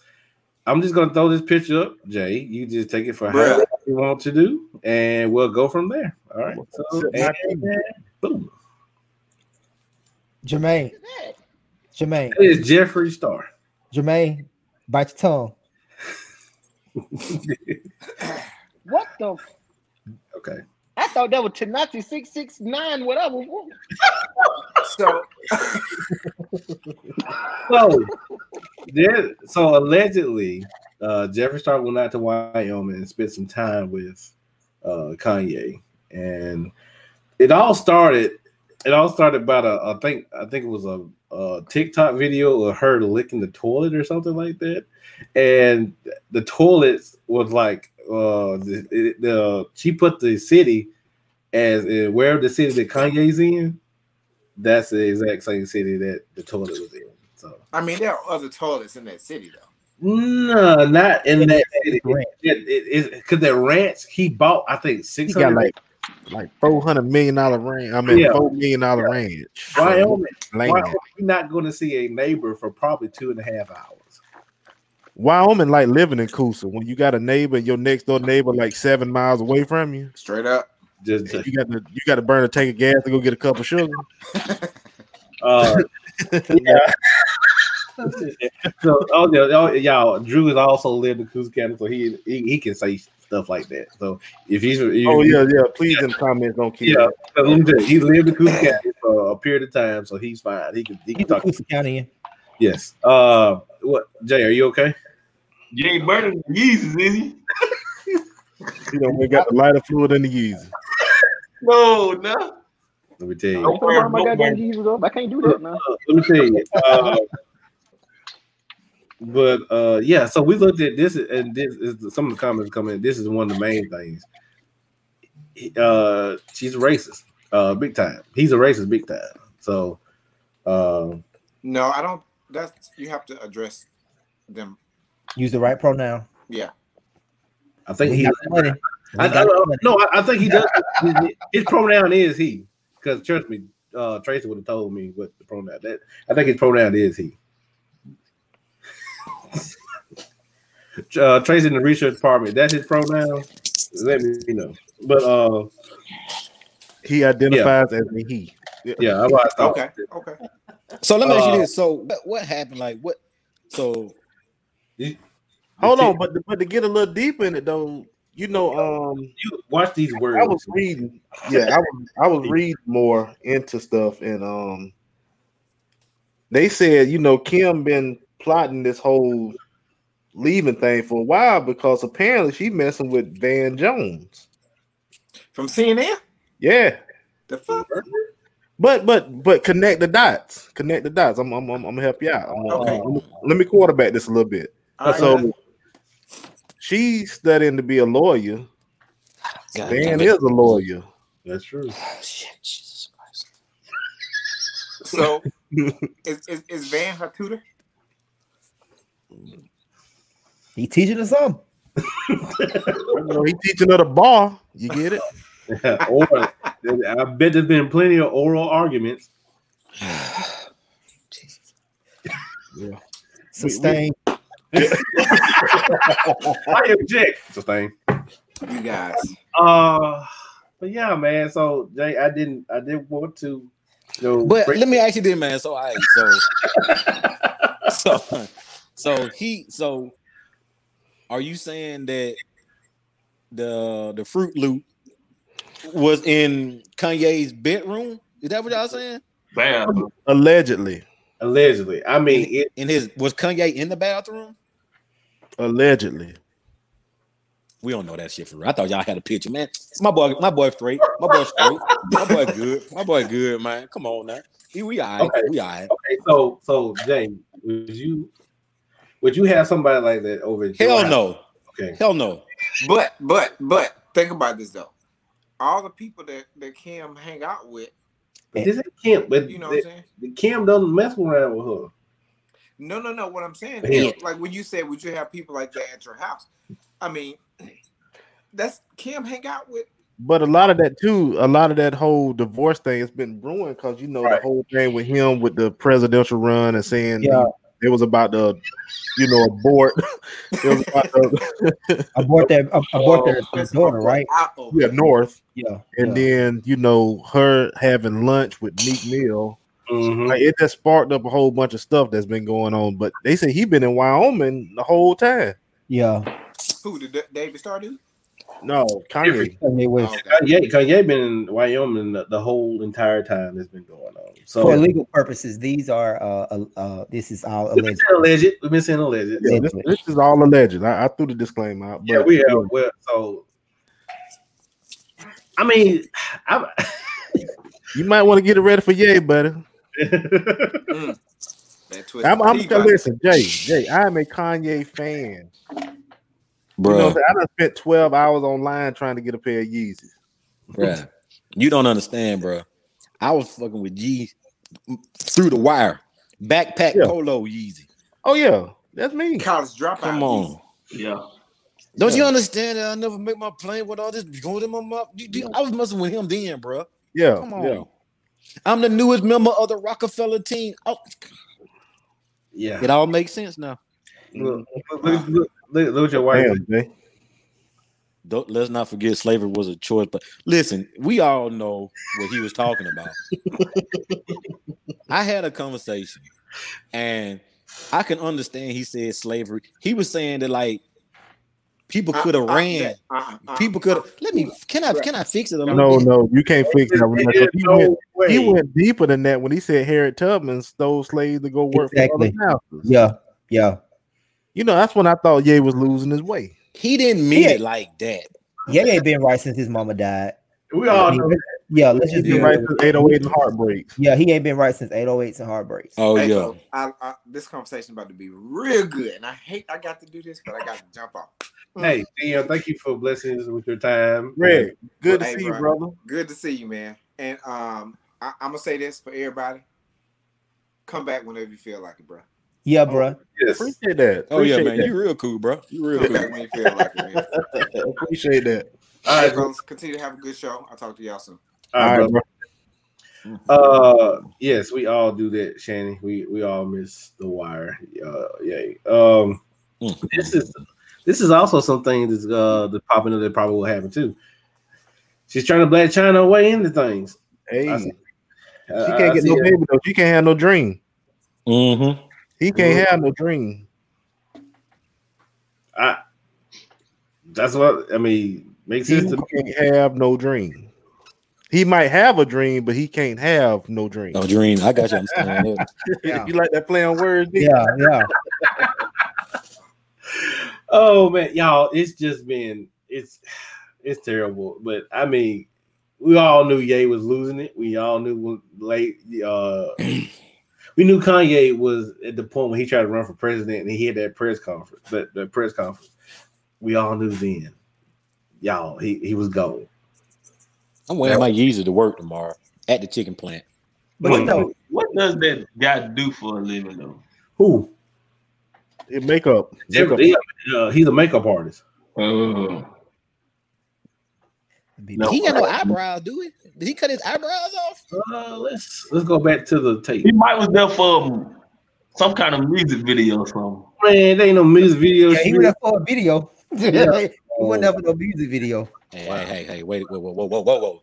Speaker 1: I'm just gonna throw this picture up, Jay. You just take it for
Speaker 4: Bruh.
Speaker 1: how you want to do, and we'll go from there. All right. So, and, boom.
Speaker 2: Jermaine, Jermaine,
Speaker 1: That is Jeffree Star.
Speaker 2: Jermaine, bite your tongue.
Speaker 5: What the?
Speaker 1: Okay.
Speaker 5: I thought that was Tekashi six six nine whatever.
Speaker 4: So
Speaker 1: So, there, so allegedly, uh, Jeffree Star went out to Wyoming and spent some time with uh, Kanye, and it all started. It all started about a, I think, I think it was a, a TikTok video of her licking the toilet or something like that, and the toilet was like, uh, the, it- the she put the city as in wherever the city that Kanye's in, that's the exact same city that the toilet was in. So.
Speaker 4: I mean, there are other toilets in that city though.
Speaker 1: No, not in that city.
Speaker 2: Ranch.
Speaker 1: It, because that ranch he bought, I think
Speaker 6: He
Speaker 1: six
Speaker 6: got like like four hundred million dollar ranch. I mean
Speaker 1: Yeah.
Speaker 6: four million dollar ranch.
Speaker 1: Wyoming.
Speaker 6: Land.
Speaker 1: Wyoming, you're not going to see a neighbor for probably two and a half hours.
Speaker 6: Wyoming like living in Coosa. When you got a neighbor, your next door neighbor like seven miles away from you,
Speaker 4: Straight up.
Speaker 1: Just,
Speaker 6: you got to you got to burn a tank of gas to go get a cup of sugar.
Speaker 1: uh, yeah. so, oh, yeah, oh, y'all, Drew has also lived in Coosa County, so he, he he can say stuff like that. So if he's, if,
Speaker 6: Oh yeah, yeah. Please in the comments don't keep.
Speaker 1: yeah, so let me tell you, he lived in Coosa County for a period of time, so he's fine. He can, he can
Speaker 2: He's
Speaker 1: talk.
Speaker 2: Coosa County. in.
Speaker 1: Yes. Uh, what, Jay? Are you okay?
Speaker 8: You ain't burning the Yeezys, is he?
Speaker 6: You know, we got the lighter fluid in the Yeezy.
Speaker 8: No, no.
Speaker 1: Let me tell you.
Speaker 8: Don't
Speaker 5: Come
Speaker 8: burn,
Speaker 5: on, my
Speaker 8: don't
Speaker 5: goddamn. Jesus up. I can't do that now.
Speaker 1: let me tell you. Uh, but uh, yeah, so we looked at this, and this is some of the comments coming. This is one of the main things. Uh, she's a racist, uh, big time. He's a racist, big time. So, uh,
Speaker 4: No, I don't. That's you have to address them.
Speaker 2: Use the right pronoun.
Speaker 4: Yeah.
Speaker 1: I think
Speaker 2: We
Speaker 1: he.
Speaker 2: Got the money. We
Speaker 1: I, I, don't-
Speaker 2: money.
Speaker 1: no, I, I think he does. His, his pronoun is he, because trust me, uh, Tracy would have told me what the pronoun. That I think his pronoun is he. uh, Tracy in the research department. That's his pronoun. Let me you know. But uh,
Speaker 6: He identifies as a he.
Speaker 1: yeah, I, I.
Speaker 4: Okay. Okay.
Speaker 9: So let me ask you
Speaker 1: Uh,
Speaker 9: this: So what, what happened? Like what? So
Speaker 6: Hold on, but but to get a little deeper in it though, you know, um,
Speaker 1: You watch these words.
Speaker 6: I was reading, yeah, I was I was reading more into stuff, and um, they said, you know, Kim been plotting this whole leaving thing for a while because apparently she messing with Van Jones.
Speaker 4: From CNN.
Speaker 6: Yeah,
Speaker 4: The fuck.
Speaker 6: but but but connect the dots. Connect the dots. I'm I'm, I'm, I'm gonna help you out. I'm gonna-
Speaker 4: Okay.
Speaker 6: let, me, let me quarterback this a little bit.
Speaker 4: All right.
Speaker 6: So she's studying to be a lawyer.
Speaker 9: God
Speaker 6: Van is a lawyer.
Speaker 1: That's true.
Speaker 9: Oh, shit, Jesus Christ.
Speaker 4: So is, is is Van her tutor?
Speaker 2: He teaching us something.
Speaker 6: You know, he teaching at a bar. You get it?
Speaker 1: or I bet there's been plenty of oral arguments.
Speaker 2: Sustain.
Speaker 1: I object. It's a thing.
Speaker 4: You guys.
Speaker 1: Uh, but yeah, man. So Jay, I didn't, I didn't want to. You know,
Speaker 9: But
Speaker 1: break-
Speaker 9: let me ask you this, man. So I so so so he so are you saying that the the fruit loop was in Kanye's bedroom? Is that what y'all saying?
Speaker 8: Bam.
Speaker 6: Allegedly.
Speaker 1: Allegedly. I mean, it,
Speaker 9: In his was Kanye in the bathroom?
Speaker 6: Allegedly.
Speaker 9: We don't know that shit for real. I thought y'all had a picture, man. My boy, my boy straight. My boy straight. My boy good. My boy good, man. Come on now. He, we all right.
Speaker 1: Okay.
Speaker 9: We all right.
Speaker 1: okay. So, so Jay, would you, would you have somebody like that over?
Speaker 9: Hell
Speaker 1: house?
Speaker 9: no.
Speaker 1: Okay.
Speaker 9: Hell no.
Speaker 4: But but but think about this though. all the people that that Kim hang out with,
Speaker 1: But this ain't Kim, but
Speaker 4: you know what I'm saying?
Speaker 1: Kim doesn't mess around with her.
Speaker 4: No, no, no. What I'm saying
Speaker 1: Yeah.
Speaker 4: is, like when you said, would you have people like that at your house? I mean, that's Kim hang out with.
Speaker 6: But a lot of that too, a lot of that whole divorce thing has been brewing because you know
Speaker 1: Right.
Speaker 6: the whole thing with him with the presidential run and saying
Speaker 2: Yeah.
Speaker 6: It was about the, you know, abort. it was about the
Speaker 2: abort that ab- abort their, their daughter, right?
Speaker 4: Apple.
Speaker 6: yeah North,
Speaker 2: Yeah,
Speaker 6: and
Speaker 2: yeah.
Speaker 6: then you know her having lunch with Meek Mill.
Speaker 1: Mhm.
Speaker 6: Like it just sparked up a whole bunch of stuff that's been going on. But they say he been in Wyoming the whole time.
Speaker 2: yeah.
Speaker 4: Who did Da- David Stardew?
Speaker 6: No, Kanye.
Speaker 2: Kanye West.
Speaker 4: Oh, okay.
Speaker 1: Kanye, Kanye been in Wyoming the, the whole entire time that's been going on. So
Speaker 2: For legal purposes, these are uh, uh, uh this is all
Speaker 1: we've been
Speaker 2: alleged.
Speaker 1: saying alleged. We've been saying alleged.
Speaker 6: Yeah, this, this is all alleged. I, I threw the disclaimer out. But
Speaker 1: Yeah, we have. Well, so I mean, I'm,
Speaker 6: you might want to get it ready for Ye, buddy.
Speaker 4: Mm.
Speaker 6: I'm, I'm gonna listen, Jay. Jay, I'm a Kanye fan.
Speaker 5: Bro.
Speaker 6: You know, I'm done spent 12 hours online trying to get a pair of Yeezys.
Speaker 5: Bruh, you don't understand, bro. I was fucking with G through the wire. Backpack
Speaker 6: Yeah.
Speaker 5: polo Yeezy.
Speaker 6: Oh yeah, that's me.
Speaker 4: college dropout.
Speaker 5: Come on.
Speaker 8: Yeah.
Speaker 5: Don't you understand that I never make my plane with all this going in my mouth? You- you- I was messing with him then, bro.
Speaker 6: Yeah,
Speaker 5: Come on.
Speaker 6: yeah.
Speaker 5: I'm the newest member of the Rockefeller team. Oh,
Speaker 1: yeah.
Speaker 5: it all makes sense now.
Speaker 1: Look, look, look, wife.
Speaker 6: Damn,
Speaker 5: Don't, let's not forget slavery was a choice. But listen, we all know what he was talking about. I had a conversation, and I can understand. He said slavery. He was saying that like people could have
Speaker 4: Uh, uh,
Speaker 5: ran.
Speaker 4: that- uh, uh,
Speaker 5: People could. Let me. Can I? Can I fix it a little
Speaker 6: No,
Speaker 5: bit?
Speaker 6: no, you can't fix that. one, because He,
Speaker 1: No
Speaker 6: went,
Speaker 1: way.
Speaker 6: he went deeper than that when he said Harriet Tubman stole slaves to go work
Speaker 2: Exactly.
Speaker 6: for other houses.
Speaker 2: Yeah, yeah.
Speaker 6: You know, that's when I thought Ye was losing his way.
Speaker 5: He didn't mean
Speaker 2: Yeah.
Speaker 5: it like that.
Speaker 2: Yeah, ain't been right since his mama died.
Speaker 1: We all know that.
Speaker 2: Yeah, let's
Speaker 6: He's
Speaker 2: just be
Speaker 6: been right since 808 and heartbreaks.
Speaker 2: Yeah, he ain't been right since 808s and heartbreaks.
Speaker 5: Oh
Speaker 4: Hey,
Speaker 5: yeah.
Speaker 4: so I, I, this conversation about to be real good, and I hate I got to do this, but I got to jump off.
Speaker 1: Hey, Daniel, thank you for blessing us with your time.
Speaker 6: Greg, good to
Speaker 4: Hey,
Speaker 6: see you,
Speaker 4: bro.
Speaker 6: brother.
Speaker 4: Good to see you, man. And um, I, I'm gonna say this for everybody: come back whenever you feel like it, bro.
Speaker 2: Yeah, bruh.
Speaker 1: Yes.
Speaker 6: Appreciate that.
Speaker 5: Oh yeah, man.
Speaker 6: that.
Speaker 5: You real cool, bro. You real cool.
Speaker 4: back when you feel like it, man.
Speaker 6: Appreciate that.
Speaker 1: All
Speaker 4: All right,
Speaker 1: right, bro.
Speaker 4: fellas, continue to have a good show. I'll talk to y'all soon.
Speaker 1: All
Speaker 6: All
Speaker 1: right,
Speaker 6: right,
Speaker 1: bro.
Speaker 6: bro.
Speaker 1: Uh, yes, we all do that, Shanny. We we all miss the wire. Uh, yeah. Um,
Speaker 5: Mm.
Speaker 1: this is this is also something that's uh the popping up that probably will happen too. She's trying to Blac Chyna away into things.
Speaker 6: Hey,
Speaker 1: I
Speaker 6: she
Speaker 1: see- Uh,
Speaker 6: can't
Speaker 1: I
Speaker 6: get no
Speaker 1: it.
Speaker 6: baby though. She can't have no dream.
Speaker 5: Mm-hmm.
Speaker 6: He can't have no dream.
Speaker 1: I, that's what I mean. Makes
Speaker 6: He
Speaker 1: sense to me.
Speaker 6: can't have no dream. He might have a dream, but he can't have no dream.
Speaker 5: No dream. I got you. I'm saying.
Speaker 2: Yeah.
Speaker 6: you like that play on words? Nick?
Speaker 2: Yeah, yeah.
Speaker 1: Oh man, y'all, it's just been it's it's terrible. But I mean, we all knew Ye was losing it. We all knew when late uh we knew Kanye was at the point when he tried to run for president and he had that press conference, that, that press conference. We all knew then. Y'all, he, he was gone.
Speaker 5: I'm wearing my Yeezy to work tomorrow at the chicken plant.
Speaker 2: But
Speaker 8: what,
Speaker 2: you
Speaker 8: what does that guy do for a living though?
Speaker 1: Who?
Speaker 6: It makeup. makeup.
Speaker 1: He- uh, he's a makeup artist.
Speaker 8: Uh, No.
Speaker 5: He got no eyebrows, do he? Did he cut his eyebrows off?
Speaker 1: Uh, let's let's go back to the tape.
Speaker 8: he might was there for um, some kind of music video or something.
Speaker 1: Man, there ain't no music video.
Speaker 2: yeah, he
Speaker 1: shit.
Speaker 2: went up for a video.
Speaker 1: Yeah.
Speaker 2: he went up for no music video.
Speaker 5: Hey, hey, hey, hey, wait, whoa, whoa, whoa, whoa, whoa,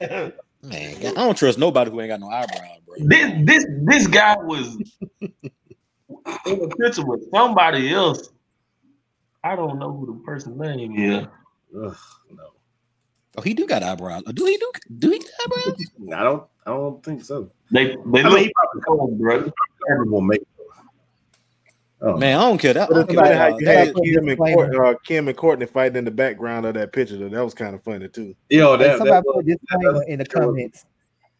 Speaker 5: whoa. Man, I don't trust nobody who ain't got no eyebrows, bro.
Speaker 8: This this this guy was in a picture with somebody else. I don't know who the person's name is.
Speaker 1: Ugh, no,
Speaker 5: Oh, he do got eyebrows. Do he do? Do he got eyebrows?
Speaker 1: I don't. I don't think so.
Speaker 8: They they
Speaker 1: I mean,
Speaker 8: look
Speaker 1: he probably
Speaker 8: cold, bro.
Speaker 1: terrible makeup. Oh,
Speaker 5: Man, I don't care. That, I
Speaker 6: But
Speaker 5: don't care.
Speaker 6: like how
Speaker 5: about
Speaker 6: you
Speaker 5: that.
Speaker 6: had Kim and, Court, uh, Kim and Courtney fighting in the background of that picture. Though. That was kind of funny too.
Speaker 1: yo,
Speaker 2: Hey,
Speaker 1: that,
Speaker 2: somebody
Speaker 1: that
Speaker 2: put disclaimer in the
Speaker 1: that was-
Speaker 2: comments.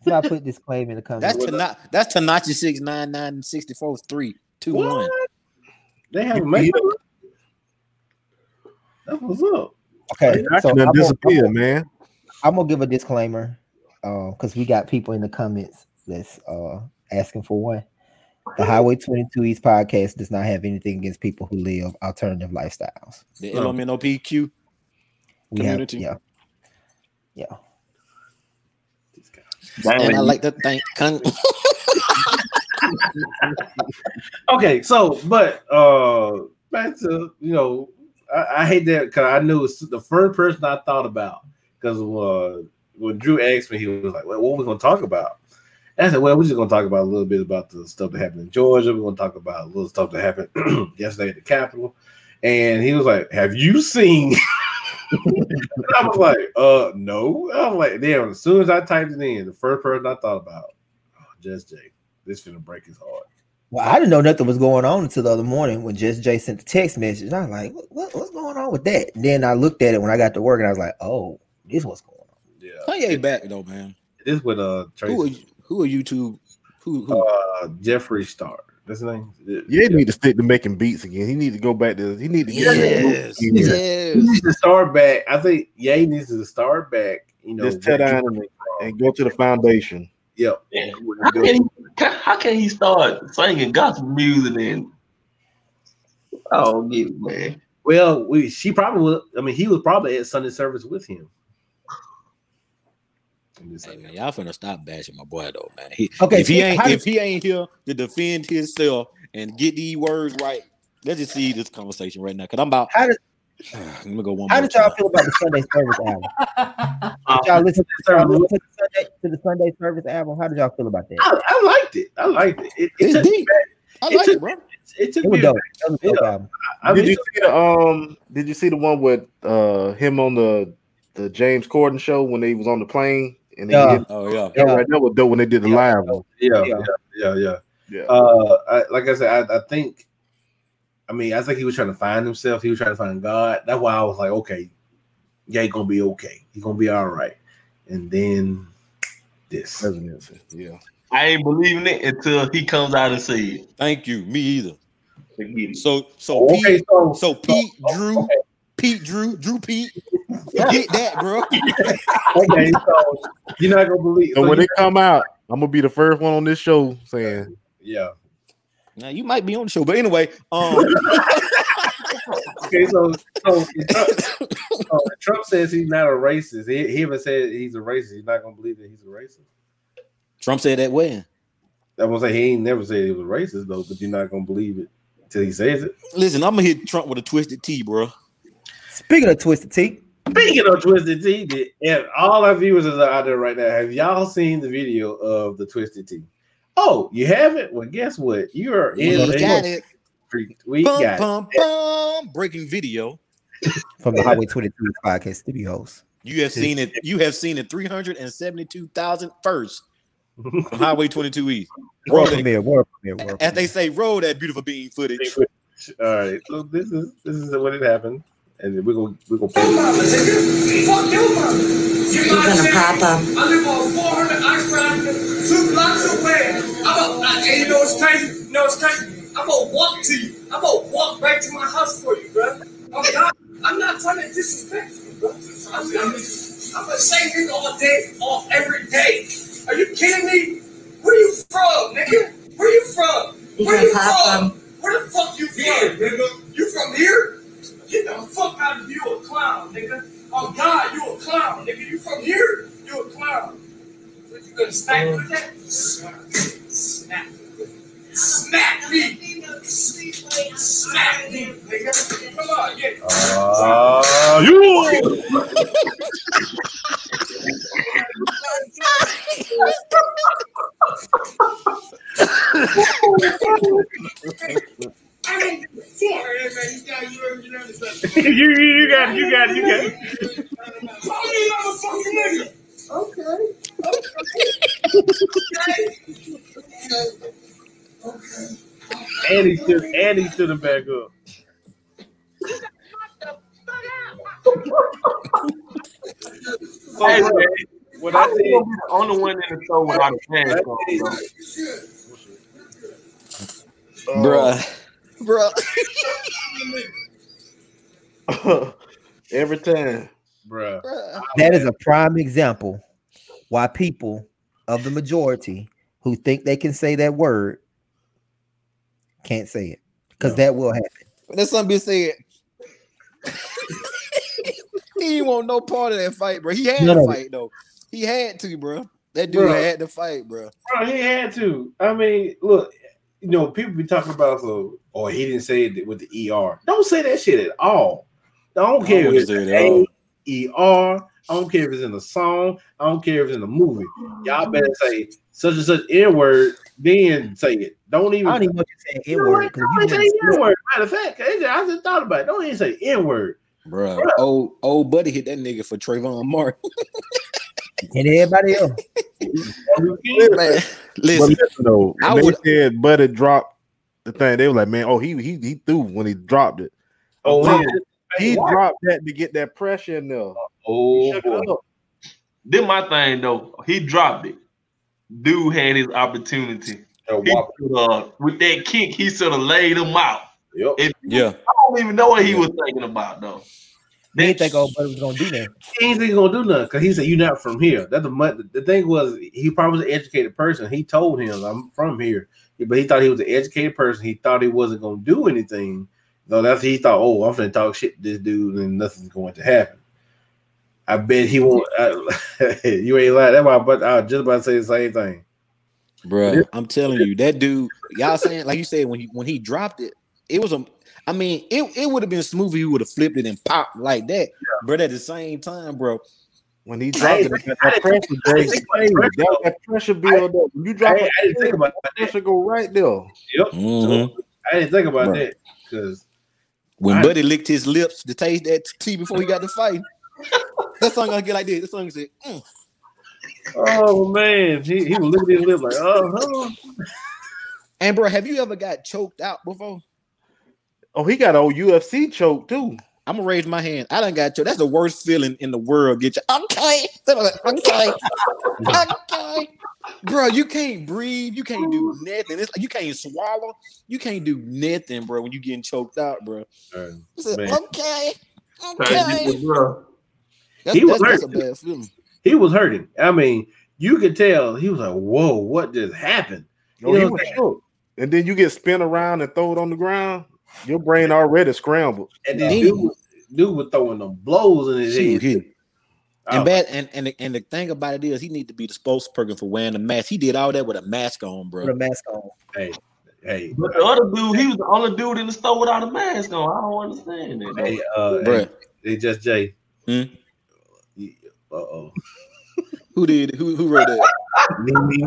Speaker 2: Somebody put disclaimer in the comments.
Speaker 5: That's Tana- that's Tekashi six nine nine sixty four three two one.
Speaker 1: What? they have makeup. That was up.
Speaker 2: Okay,
Speaker 6: I
Speaker 2: so
Speaker 6: can
Speaker 2: I'm gonna-
Speaker 6: man.
Speaker 2: I'm gonna give a disclaimer, because we got people in the comments that's uh asking for one. The Highway 22 East podcast does not have anything against people who live alternative lifestyles.
Speaker 5: The LMNOPQ
Speaker 2: We have,
Speaker 5: community.
Speaker 2: yeah, yeah.
Speaker 5: And I like to thank. Con-
Speaker 1: Okay, so but uh back to you know, I, I hate that because I knew the first person I thought about because uh, when Drew asked me, he was like, "Well, what are we gonna talk about?" And I said, "Well, we're just gonna talk about a little bit about the stuff that happened in Georgia. We're gonna talk about a little stuff that happened yesterday at the Capitol." And he was like, "Have you seen?" I was like, "Uh, no." I was like, "Damn!" As soon as I typed it in, the first person I thought about, oh, Just Jay. This finna break his heart.
Speaker 2: Well, I didn't know nothing was going on until the other morning when Just Jay sent the text message. I was like, what, what- what's going on with that? And then I looked at it when I got to work and I was like, oh, this what's going on.
Speaker 1: Yeah,
Speaker 5: Kanye back though, man.
Speaker 1: this with uh Tracy.
Speaker 5: Who are you, who are you two? Who who?
Speaker 1: uh Jeffree Star. That's his name.
Speaker 6: Yeah, he need to stick to making beats again. He need to go back to. He need to get
Speaker 5: yes,
Speaker 1: He
Speaker 5: yes.
Speaker 1: needs to start back. I think Ye needs to start back. You know,
Speaker 6: just tear down and, and go to the foundation.
Speaker 1: Yep.
Speaker 8: Yeah. How can he, how can he start singing gospel music and oh get it, man.
Speaker 1: Well, we she probably was. I mean, he was probably at Sunday service with him.
Speaker 5: Hey, man, y'all finna stop bashing my boy though, man. He,
Speaker 2: Okay,
Speaker 5: if he ain't if he ain't here to defend himself and get these words right, let's just see this conversation right now. Cause I'm about.
Speaker 2: How did
Speaker 5: Let me go one
Speaker 2: how did y'all
Speaker 5: time.
Speaker 2: feel about the Sunday service album? Did y'all listen to, y'all listen to, the Sunday, to the Sunday service album? How did y'all feel about that?
Speaker 1: I, I liked it. I liked it. It, it
Speaker 5: It's deep.
Speaker 1: back.
Speaker 5: I
Speaker 1: It
Speaker 5: like
Speaker 1: took
Speaker 5: it, bro.
Speaker 1: It took
Speaker 2: It was
Speaker 1: me.
Speaker 2: dope.
Speaker 1: back.
Speaker 2: That was a dope album.
Speaker 1: I
Speaker 6: did you see the um? Did you see the one with uh him on the the James Corden show when he was on the plane and
Speaker 2: Yeah.
Speaker 6: hit,
Speaker 5: Oh yeah.
Speaker 6: that, right, that was dope when they did the live one.
Speaker 1: yeah,
Speaker 2: Yeah.
Speaker 1: yeah, yeah, yeah.
Speaker 6: Yeah.
Speaker 1: Uh, I, like I said, I, I think. I mean, I think he was trying to find himself. He was trying to find God. That's why I was like, okay, yeah, he gonna be okay. He gonna be all right. And then this.
Speaker 6: Presidency. Yeah.
Speaker 8: I ain't believing it until he comes out and say it.
Speaker 5: Thank you. Me either.
Speaker 8: Forget.
Speaker 5: So so
Speaker 1: Okay,
Speaker 5: Pete,
Speaker 1: so
Speaker 5: so Pete
Speaker 1: oh,
Speaker 5: Drew,
Speaker 1: okay.
Speaker 5: Pete Drew, Drew Pete. Get that, bro.
Speaker 1: okay, so you're not gonna believe.
Speaker 6: So
Speaker 1: so
Speaker 6: when
Speaker 1: you-
Speaker 6: it come out, I'm gonna be the first one on this show saying
Speaker 1: yeah.
Speaker 5: Now you might be on the show, but anyway, um,
Speaker 1: Okay, so so Trump, so Trump says he's not a racist. He, he even said he's a racist. He's not gonna believe that he's a racist.
Speaker 5: Trump said that when.
Speaker 1: I'm gonna say he ain't never said he was racist though, but you're not gonna believe it until he says it.
Speaker 5: Listen, I'm gonna hit Trump with a Twisted Tea, bro.
Speaker 2: Speaking of Twisted Tea,
Speaker 1: Speaking of Twisted Tea, and all our viewers are out there right now, have y'all seen the video of the Twisted Tea? Oh, you haven't? Well, guess what? You are
Speaker 5: We
Speaker 1: in
Speaker 5: got it.
Speaker 1: treat. We
Speaker 5: Bum,
Speaker 1: got it.
Speaker 5: bum, bum. Breaking video.
Speaker 2: from the Highway 22 podcast studios.
Speaker 5: You have seen it. You have seen it. Three hundred and seventy-two thousand first from Highway 22 East. Roll
Speaker 2: World
Speaker 5: that,
Speaker 2: premiere, world premiere, world
Speaker 5: as they say, roll that beautiful bean footage.
Speaker 1: All right, so this is this is what it happened, and we're gonna we're gonna play.
Speaker 10: mama, nigga. Fuck your mama. You know what I'm saying?
Speaker 11: pop up.
Speaker 10: I live on 400 Ice two blocks away. I'm a, I, and you know what's crazy? You know what's crazy? I'm gonna walk to you. I'm gonna walk right to my house for you, bro. Oh God, I'm not trying to disrespect you, bro. I'm, I'm, I'm gonna say nigga all day, all every day. Are you kidding me? Where you from, nigga? Where you from?
Speaker 11: You
Speaker 10: Where
Speaker 11: from
Speaker 10: you
Speaker 11: Pop
Speaker 10: from? Where the fuck you from, nigga? You from here? Get the fuck out of here, you, a clown, nigga. Oh God, you a clown, nigga. You from here? You a clown. What, you gonna smack me with that? Smack. Smack me. Smack me, nigga. Come on, yeah.
Speaker 1: Uh, you.
Speaker 10: I mean, forehead. You got you, you understand?
Speaker 1: you you got it, you got it, you got it.
Speaker 10: Call me motherfucking nigga. Okay. Okay.
Speaker 1: And he stood and he stood him back up. So,
Speaker 8: Hey, man,
Speaker 1: what
Speaker 8: I
Speaker 1: I
Speaker 8: was
Speaker 1: said,
Speaker 8: gonna the only one in the show without a pants on. bro.
Speaker 5: Bruh. Bruh.
Speaker 6: every time.
Speaker 1: bruh.
Speaker 2: That is a prime example why people of the majority who think they can say that word can't say it because that will happen.
Speaker 5: That's something be said. he didn't want no part of that fight, bro. He had
Speaker 2: None
Speaker 5: to
Speaker 2: of
Speaker 5: fight though. He had to, bro. That dude
Speaker 1: Bruh.
Speaker 5: had to fight, bro.
Speaker 1: Bro, he had to. I mean, look, you know, people be talking about so, oh, he didn't say it with the ER. Don't say that shit at all. I don't
Speaker 5: I
Speaker 1: care
Speaker 5: don't
Speaker 1: if it's
Speaker 5: say it at all.
Speaker 1: A E R. I don't care if it's in a song. I don't care if it's in a movie. Y'all better say such and such N word, then say it. Don't even.
Speaker 2: I don't even want you saying
Speaker 1: You
Speaker 2: N word
Speaker 1: Don't even say N word. Matter of fact, I just- I just thought about it. Don't even say N word.
Speaker 5: Bro, old old buddy hit that nigga for Trayvon Martin.
Speaker 2: and everybody else.
Speaker 5: Man,
Speaker 6: But
Speaker 5: listen,
Speaker 6: listen though,
Speaker 5: I
Speaker 6: when they
Speaker 5: would-
Speaker 6: said Buddy dropped the thing, they were like, man, oh, he he he threw when he dropped it.
Speaker 1: Oh,
Speaker 6: Bro,
Speaker 1: yeah.
Speaker 6: he dropped that to get that pressure in there.
Speaker 1: Oh,
Speaker 6: Shut
Speaker 1: boy.
Speaker 6: it.
Speaker 8: Did my thing though. He dropped it. Dude had his opportunity. He uh, with that kick, he sort of laid him out.
Speaker 1: Yep.
Speaker 8: If-
Speaker 5: yeah.
Speaker 8: I don't even know what he was thinking about though.
Speaker 2: They didn't think old buddy was gonna do that.
Speaker 1: He ain't gonna do nothing because he said you're not from here. That's the mu- the thing was he probably was an educated person. He told him I'm from here, but he thought he was an educated person. He thought he wasn't gonna do anything. So that's he thought, oh, I'm gonna talk shit to this dude and nothing's going to happen. I bet he won't. I, you ain't lying. That's why. But I was just about to say the same thing.
Speaker 5: Bro, I'm telling you, that dude, y'all saying like you said when he when he dropped it, it was a. I mean, it, it would have been smooth if he would have flipped it and popped like that. But at the same time, bro,
Speaker 6: When he dropped it,
Speaker 1: didn't-
Speaker 6: that
Speaker 1: I didn't-
Speaker 6: pressure,
Speaker 1: I didn't think about
Speaker 6: hey,
Speaker 1: the
Speaker 6: that, that pressure build up. When you drop
Speaker 1: I,
Speaker 6: it,
Speaker 1: I didn't think about that.
Speaker 6: pressure go right there.
Speaker 1: Yep.
Speaker 5: Mhm.
Speaker 1: I didn't think about
Speaker 5: Bro.
Speaker 1: that because
Speaker 5: when
Speaker 1: I-
Speaker 5: Buddy licked his lips to taste that tea before he got the fight, that song gonna get like this. That song said, mm.
Speaker 1: oh man, he, he was looking at his lip like, oh,
Speaker 5: and bro, have you ever got choked out before?
Speaker 6: Oh, he got old UFC choke too.
Speaker 5: I'm gonna raise my hand. I done got choked. That's the worst feeling in the world. Get you okay, okay, okay, bro. You can't breathe. You can't do nothing. It's like you can't swallow. You can't do nothing, bro. When you getting choked out, bro.
Speaker 1: Man.
Speaker 5: It's like,
Speaker 1: Man.
Speaker 5: okay, okay.
Speaker 8: to bro.
Speaker 5: That's,
Speaker 1: He was
Speaker 5: that's, that's a
Speaker 1: hurt.
Speaker 5: bad feeling.
Speaker 1: he was hurting. I mean, you could tell he was like, whoa, what just happened? You
Speaker 6: he
Speaker 1: know
Speaker 6: was
Speaker 1: what
Speaker 6: shook. And then you get spin around and throw it on the ground. Your brain already scrambled.
Speaker 1: And then dude, was- dude was throwing them blows in his
Speaker 5: Shoot,
Speaker 1: head.
Speaker 5: he- And
Speaker 1: was
Speaker 5: bad and and the, and the thing about it is he need to be the spokesperson for wearing the mask. He did all that with a mask on,
Speaker 2: Put a mask on.
Speaker 1: Hey, hey,
Speaker 8: But the other dude, he was the only dude in the store without a mask on. I don't understand it.
Speaker 1: hey, uh,
Speaker 5: Bro,
Speaker 1: hey, hey, just Jay.
Speaker 5: Hmm?
Speaker 1: Uh oh.
Speaker 5: who did who who wrote that?
Speaker 1: Mimi.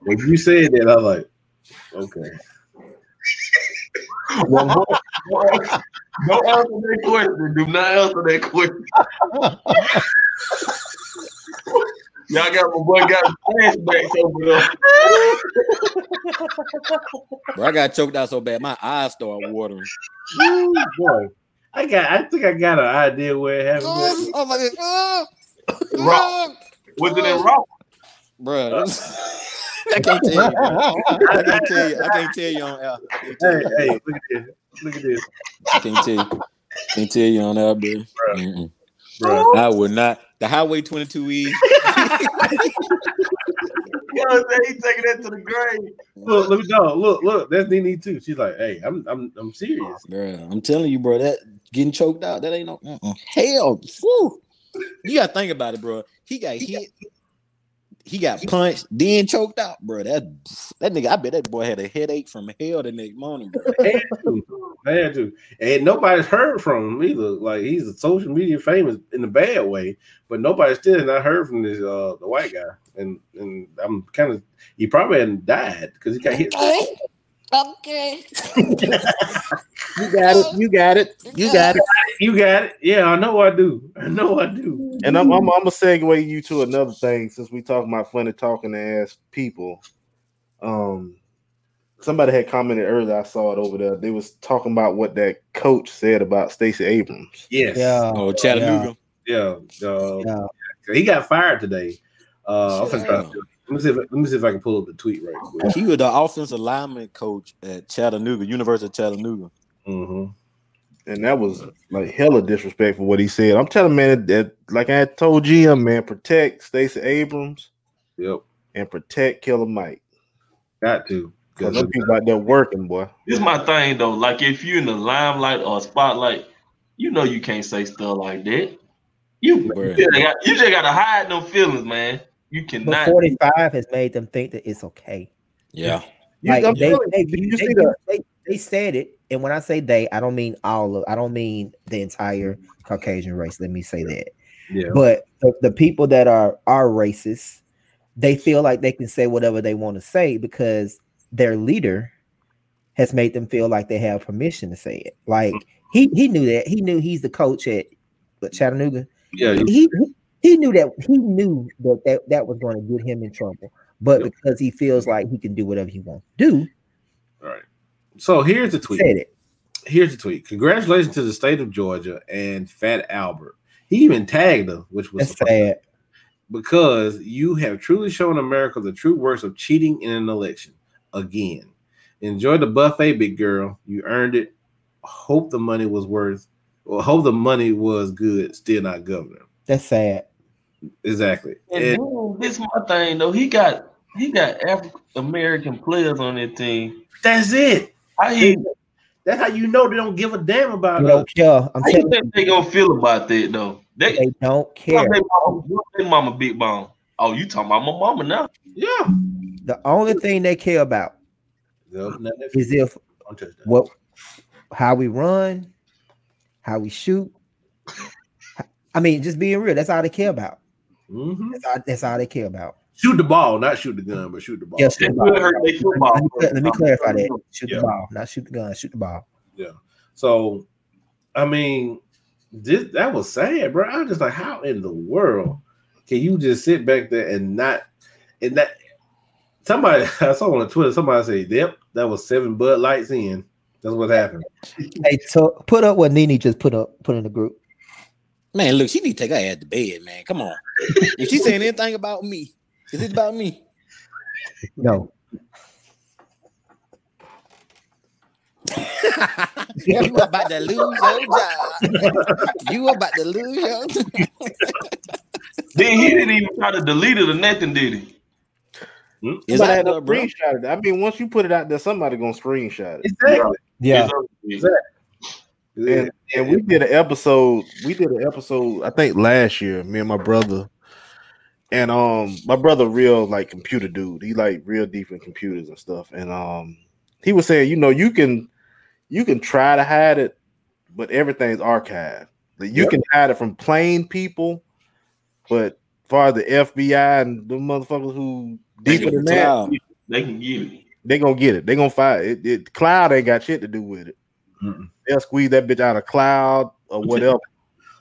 Speaker 1: when you said that, I was like, okay.
Speaker 8: Well, don't, don't answer- that question. Do not answer that question. Y'all got my boy got flashbacks over there.
Speaker 5: Bro, I got choked out so bad, my eyes started watering.
Speaker 1: Woo, boy. I got. I think I got an idea where it happened.
Speaker 5: Oh, I was like, oh,
Speaker 8: Rock. Oh. Was it in rock?
Speaker 5: bro. I can't tell you. I can't tell you. I can't tell you on air. I can't tell
Speaker 1: Hey, hey, look at this. Look at this,
Speaker 5: I can't tell you. Can't tell you on air, bro.
Speaker 1: Bro.
Speaker 5: I would not. The Highway 22 E.
Speaker 8: You know what I'm saying? He taking that to the grave.
Speaker 1: Look, look, no, look, look. That's Nene too. She's like, hey, I'm, I'm, I'm serious.
Speaker 5: Bro, I'm telling you, bro, that getting choked out, that ain't no mm-mm. hell. Whew. You gotta think about it, bro. He got hit, he got punched, then choked out, bro. That that nigga, I bet that boy had a headache from hell the next morning, bro.
Speaker 1: Had to, had to, and nobody's heard from him either. Like he's a social media famous in a bad way, but nobody still has not heard from this uh the white guy. And and I'm kind of he probably hadn't died because he got hit.
Speaker 5: Okay.
Speaker 6: You got it. You got it. You got it.
Speaker 1: You got it. Yeah, I know I do. I know I do.
Speaker 6: And I'm, I'm, I'm gonna segue you to another thing since we talking about funny talking ass people. Um, somebody had commented earlier. I saw it over there. They was talking about what that coach said about Stacey Abrams.
Speaker 1: Yes.
Speaker 2: Yeah.
Speaker 5: Oh, Chattanooga.
Speaker 1: Yeah. Uh,
Speaker 2: Yeah.
Speaker 1: He got fired today. Uh, I'm finna try
Speaker 5: Yeah.
Speaker 1: to- let me see. If, let me see if I can pull up the tweet right quick.
Speaker 5: He was the offensive lineman coach at Chattanooga, University of Chattanooga.
Speaker 1: Mm-hmm.
Speaker 6: and that was like hella disrespectful what he said. I'm telling man that, like I told GM, man, protect Stacey Abrams
Speaker 1: Yep,
Speaker 6: and protect Killer Mike.
Speaker 1: got to.
Speaker 6: Cause them people out there working, boy.
Speaker 8: This my thing though. Like if you're in the limelight or spotlight, you know you can't say stuff like that. You, you, just got, you just gotta hide them feelings, man. You
Speaker 2: But 45 has made them think that it's okay.
Speaker 9: Yeah.
Speaker 6: You-
Speaker 2: Like
Speaker 6: I'm
Speaker 2: they, they,
Speaker 6: you, did you
Speaker 2: they, they, they said it, and when I say they, I don't mean all of, I don't mean the entire Caucasian race. Let me say that.
Speaker 1: Yeah,
Speaker 2: But the, the people that are are racist, they feel like they can say whatever they want to say because their leader has made them feel like they have permission to say it. Like he he knew that he knew he's the coach at what, Chattanooga.
Speaker 1: yeah. you-
Speaker 2: He he knew that he knew that that, that was going to get him in trouble. But
Speaker 1: Yep.
Speaker 2: because he feels like he can do whatever he wants to do,
Speaker 1: All right. So here's the tweet.
Speaker 2: said it.
Speaker 1: Here's the tweet. Congratulations to the state of Georgia and Fat Albert. He even tagged him, which was
Speaker 2: sad.
Speaker 1: because you have truly shown America the true worst of cheating in an election again. Enjoy the buffet, big girl. You earned it. Hope the money was worth. Well, hope the money was good. Still not governor.
Speaker 2: That's sad.
Speaker 1: Exactly.
Speaker 8: And
Speaker 1: And-
Speaker 8: then, this my thing though. He got he got African American players on that team.
Speaker 1: that's it.
Speaker 8: How he
Speaker 1: That's how you know they don't give a damn about
Speaker 2: You
Speaker 1: us.
Speaker 2: don't care. I'm
Speaker 8: how you think they gonna feel about that though? They,
Speaker 2: they don't care.
Speaker 8: they mama, what they mama big bone. Oh, you talking about my mama now?
Speaker 1: Yeah.
Speaker 2: The only thing they care about
Speaker 1: Yep, nothing that-
Speaker 2: is if
Speaker 1: don't touch that.
Speaker 2: what how we run, how we shoot. I mean, just being real. That's all they care about.
Speaker 1: Mhm.
Speaker 2: That's all, that's all they care about.
Speaker 1: Shoot the ball, not shoot the gun, but shoot the ball.
Speaker 2: Yeah, shoot the ball.
Speaker 8: could hurt their football.
Speaker 2: Let me, let me clarify that. Shoot
Speaker 1: Yeah.
Speaker 2: the ball, not shoot the gun. Shoot the ball. Yeah.
Speaker 1: So, I mean, this that was sad, bro. I'm just like, how in the world can you just sit back there and not and that somebody I saw on Twitter, somebody say, Yep, that was seven Bud Lights in. That's what happened.
Speaker 2: Hey, so put up what Nini just put up, put in the group.
Speaker 9: Man, look, she need to take her ass to bed, man. Come on. if she's saying anything about me, is it about me?
Speaker 2: No,
Speaker 9: you about to lose your job. you about to lose your job.
Speaker 8: Then he didn't even try to delete it or nothing, did he?
Speaker 9: Hmm?
Speaker 6: Is
Speaker 9: that
Speaker 6: had to screenshot. I mean, once you put it out there, somebody gonna screenshot it.
Speaker 1: Exactly.
Speaker 2: yeah,
Speaker 8: It's-
Speaker 6: And, and we did an episode. We did an episode. I think last year. Me and my brother. And um, my brother, real like computer dude. He like real deep in computers and stuff. And um, he was saying, you know, you can, you can try to hide it, but everything's archived. Like, you
Speaker 1: Yep.
Speaker 6: can hide it from plain people, but far as the FBI and the motherfuckers who deeper than that,
Speaker 8: They can get it.
Speaker 6: they gonna get it. They gonna find it. it. Cloud ain't got shit to do with it.
Speaker 1: Mm-mm.
Speaker 6: They'll squeeze that bitch out of cloud or whatever.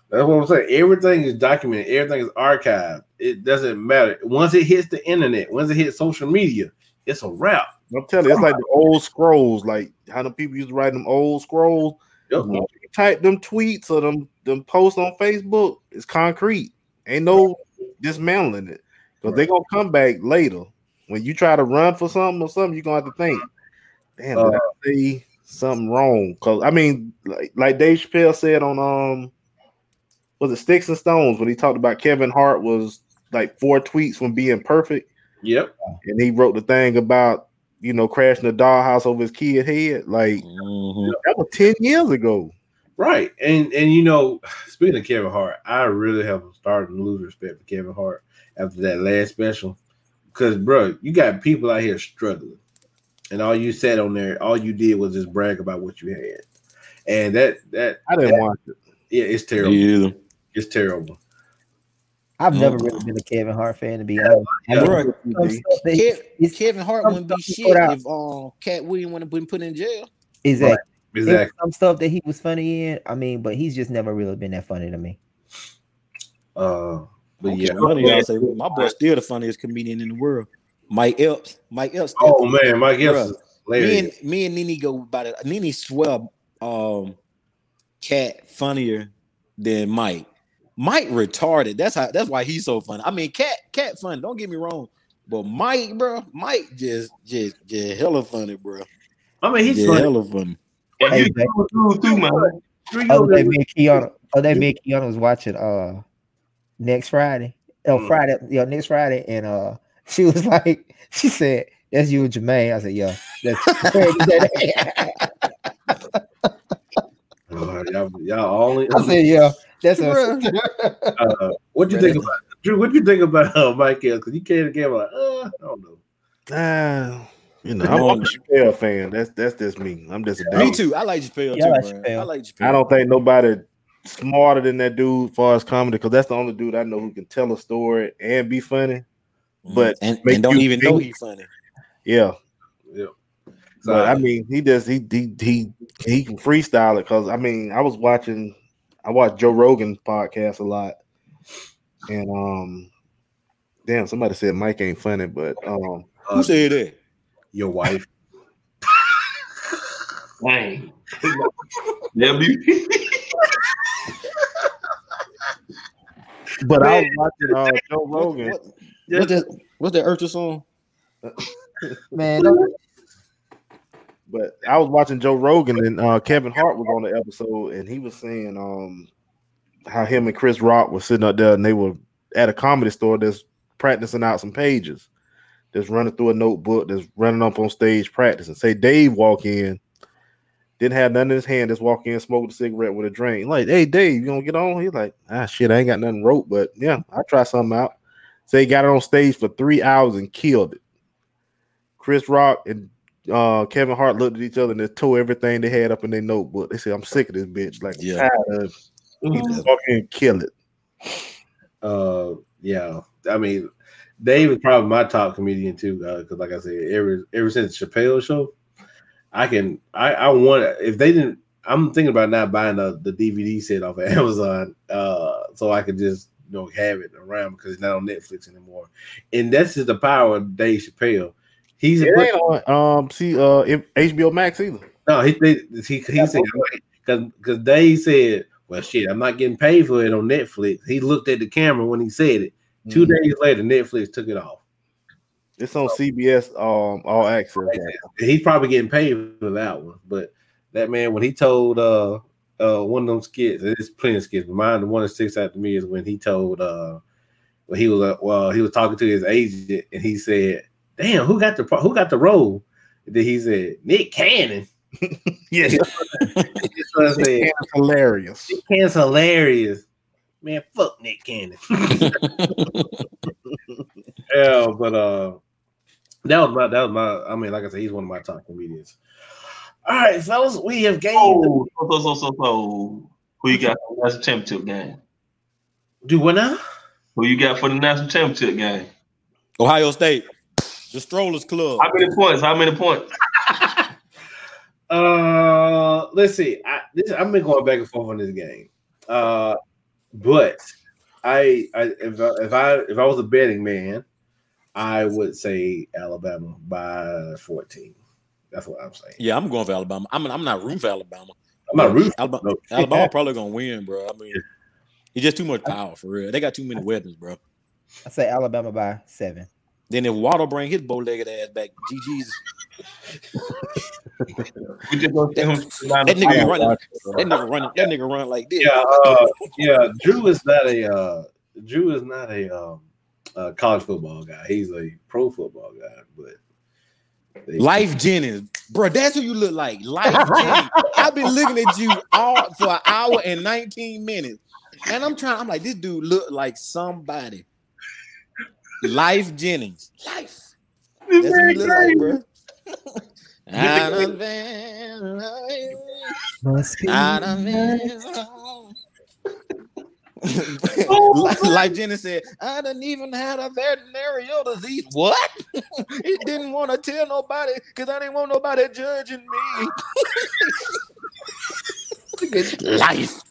Speaker 1: That's what I'm saying. Everything is documented, everything is archived. It doesn't matter. Once it hits the internet, once it hits social media, it's a wrap.
Speaker 6: I'm telling you, it's like the old scrolls, like how the people used to write them old scrolls.
Speaker 1: Yep.
Speaker 6: You type them tweets or them them posts on Facebook, it's concrete. Ain't no dismantling it. Because they're gonna come back later. When you try to run for something or something, you're gonna have to think, damn, did I uh, say something wrong? Cause I mean, like like Dave Chappelle said on um was it Sticks and Stones when he talked about Kevin Hart was like four tweets from being perfect
Speaker 1: Yep.
Speaker 6: and he wrote the thing about you know crashing the dollhouse over his kid head. Like
Speaker 9: Mhm.
Speaker 6: that was ten years ago.
Speaker 1: Right. And and you know, speaking of Kevin Hart, I really have started to lose respect for Kevin Hart after that last special. Because bro, you got people out here struggling. And all you said on there, all you did was just brag about what you had. And that that
Speaker 6: I didn't watch it.
Speaker 1: yeah, it's terrible.
Speaker 9: Yeah.
Speaker 1: It's terrible.
Speaker 2: I've never
Speaker 9: Mm.
Speaker 2: really been a Kevin Hart fan to be honest.
Speaker 1: Yeah.
Speaker 2: mean,
Speaker 9: Bro,
Speaker 2: some stuff that he-
Speaker 9: Kev- Kevin Hart wouldn't be shit
Speaker 2: put out-
Speaker 9: if um Katt Williams wouldn't been put in jail.
Speaker 2: Exactly. There's
Speaker 1: Exactly.
Speaker 2: some stuff that he was funny in. I mean, but he's just never really been that funny to me.
Speaker 1: Uh but yeah.
Speaker 9: care what y'all say. My boy's still the funniest comedian in the world. Mike Epps. Mike Epps.
Speaker 1: Oh man, Mike
Speaker 9: Bruh.
Speaker 1: Epps is
Speaker 9: me and me and Nene go about it. Nene swear um Katt funnier than Mike. Mike retarded. That's how that's why he's so funny. I mean, Katt Katt funny, don't get me wrong. But Mike, bro, Mike just just just hella funny, bro.
Speaker 1: I mean, he's
Speaker 9: Just
Speaker 1: funny.
Speaker 9: hella funny.
Speaker 8: And
Speaker 2: Hey,
Speaker 8: you
Speaker 2: Zach.
Speaker 8: do too, too, man.
Speaker 1: Drew, you
Speaker 2: Other
Speaker 1: over
Speaker 2: day,
Speaker 1: there-
Speaker 2: me and Kiana, other day, me and Kiana was watching uh next Friday. Oh,
Speaker 1: Mm.
Speaker 2: Friday, yeah, next Friday, and uh she was like, she said, That's you and Jermaine. I said, Yeah, that's
Speaker 1: Oh, y'all, y'all only.
Speaker 2: I said, Yeah, that's a
Speaker 1: Uh, what you think about Drew? What do you think about uh, Mike Ellis? Because you came again like, uh, I don't know.
Speaker 6: Ah, you know, I'm, I'm a Chappelle fan. That's that's just me. I'm just a
Speaker 5: Me too. I like Chappelle
Speaker 2: Yeah, I
Speaker 5: too,
Speaker 2: like. Chappelle.
Speaker 5: I like Chappelle.
Speaker 6: I don't think nobody smarter than that dude as far as comedy because that's the only dude I know who can tell a story and be funny. But
Speaker 5: and, and don't
Speaker 6: you
Speaker 5: even know he's funny.
Speaker 6: Yeah,
Speaker 1: Yeah.
Speaker 6: but I mean, he does. He he he he can freestyle it because I mean, I was watching. I watch Joe Rogan podcast a lot, and um, damn, somebody said Mike ain't funny, but um,
Speaker 5: Who said that?
Speaker 1: Your wife.
Speaker 8: Dang. Yeah, be-
Speaker 6: but I was watching uh, Joe Rogan.
Speaker 5: What, what's that? What's that Urcha song?
Speaker 2: man.
Speaker 6: But I was watching Joe Rogan and uh, Kevin Hart was on the episode, and he was saying um, how him and Chris Rock were sitting up there and they were at a comedy store that's practicing out some pages, just running through a notebook, that's running up on stage practicing. Say Dave walk in, didn't have nothing in his hand, just walk in, smoked a cigarette with a drink. Like, hey Dave, you gonna get on? He's like, ah shit, I ain't got nothing wrote, but yeah, I'll try something out. So he got it on stage for three hours and killed it. Chris Rock and uh, Kevin Hart looked at each other and they tore everything they had up in their notebook. They said, "I'm sick of this bitch. Like,
Speaker 5: Yeah.
Speaker 6: yeah, tired of it. He just walk in and kill it."
Speaker 1: Uh, yeah. I mean, Dave is probably my top comedian too. Because, like I said, ever ever since Chappelle show, I can I I want if they didn't. I'm thinking about not buying the, the DVD set off of Amazon, uh, so I could just know have it around because it's not on Netflix anymore. And that's just the power of Dave Chappelle. He's a
Speaker 6: It ain't on um see uh HBO Max either.
Speaker 1: No, he he he, he said because because Dave said, "Well, shit, I'm not getting paid for it on Netflix." He looked at the camera when he said it. 2
Speaker 6: Mhm.
Speaker 1: days later, Netflix took it off.
Speaker 6: It's on CBS um all access.
Speaker 1: He's probably getting paid for that one, but that man when he told uh uh one of them skits, there's plenty of skits, but mine the one that sticks out to me is when he told uh when he was uh, well he was talking to his agent and he said, "Damn, who got the who got the role?" And then he said, "Nick Cannon."
Speaker 6: yes,
Speaker 1: That's what I said.
Speaker 6: It's hilarious.
Speaker 1: Nick Cannon's hilarious. Man, fuck Nick Cannon. yeah, but uh that was my that was my I mean, like I said, he's one of my top comedians. All right, fellas, we have gained
Speaker 8: Oh, so, so, so, so, so, who you got for the national championship game?
Speaker 1: do what now?
Speaker 8: Who you got for the national championship game?
Speaker 5: Ohio State, the Strollers Club.
Speaker 8: How many points? How many points?
Speaker 1: Uh let's see. I this I've been going back and forth on this game. Uh but I, I if I, if I if I was a betting man, I would say Alabama by 14. That's what I'm saying.
Speaker 5: Yeah, I'm going for Alabama. I'm I'm not rooting for Alabama.
Speaker 1: I'm not rooting.
Speaker 5: Alabama,
Speaker 1: No.
Speaker 5: Alabama probably gonna win, bro. I mean, it's just too much power for real. They got too many weapons, bro.
Speaker 2: I say Alabama by seven.
Speaker 5: Then if Waddle bring his bow-legged ass back, GG's.
Speaker 8: We just gonna see who's
Speaker 5: That nigga running. That nigga running. That nigga run like this.
Speaker 1: Yeah, uh, yeah. Drew is not a uh, Drew is not a um, uh, college football guy. He's a pro football guy. But they-
Speaker 5: Lyfe Jennings, bro. That's who you look like. Life Jennings. I've been looking at you all for an hour and 19 minutes, and I'm trying. I'm like, this dude look like somebody. Lyfe Jennings. Life. That's what you look like, bro. I done been- I done been- Oh, like Jenny said, I didn't even have a venereal disease. What? he didn't want to tell nobody because I didn't want nobody judging me. Life.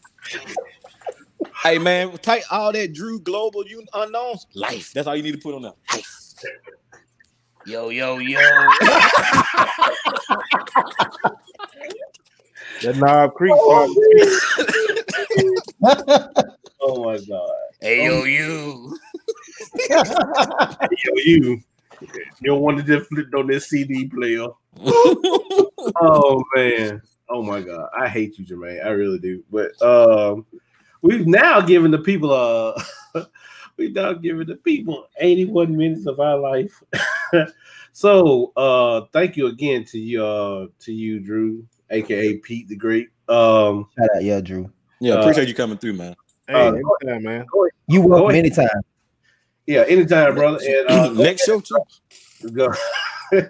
Speaker 5: Hey man, type all that Drew Global you unknowns. Life. That's all you need to put on there. Life. Yo, yo, yo.
Speaker 6: That Knob Creek song.
Speaker 1: oh my god.
Speaker 5: Hey, yo, you.
Speaker 1: Yo, you. You don't want to just flip on this CD player. oh man. Oh my god, I hate you, Jermaine. I really do. But um, we've now given the people uh we've now given the people 81 minutes of our life. so uh thank you again to you uh to you, Drew, aka Pete the Great. Um
Speaker 2: Shout out, yeah, Drew.
Speaker 9: Yeah,
Speaker 1: Uh,
Speaker 9: appreciate you coming through, man.
Speaker 6: Hey,
Speaker 1: Uh,
Speaker 6: anytime, man.
Speaker 2: You
Speaker 1: Go
Speaker 2: welcome
Speaker 1: ahead.
Speaker 2: anytime.
Speaker 1: yeah, anytime, brother. And uh,
Speaker 9: Next show too.
Speaker 1: go.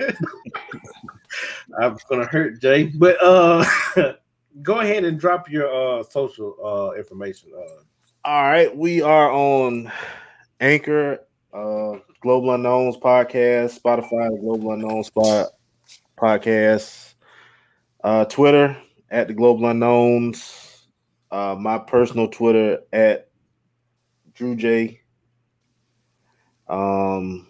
Speaker 1: I'm gonna hurt Jay, but uh go ahead and drop your uh social uh information. Uh
Speaker 6: All right, we are on Anchor, uh, Global Unknowns podcast, Spotify, Global Unknowns spot podcast, uh, Twitter at the Global Unknowns, uh, my personal Twitter at Drew J. Um,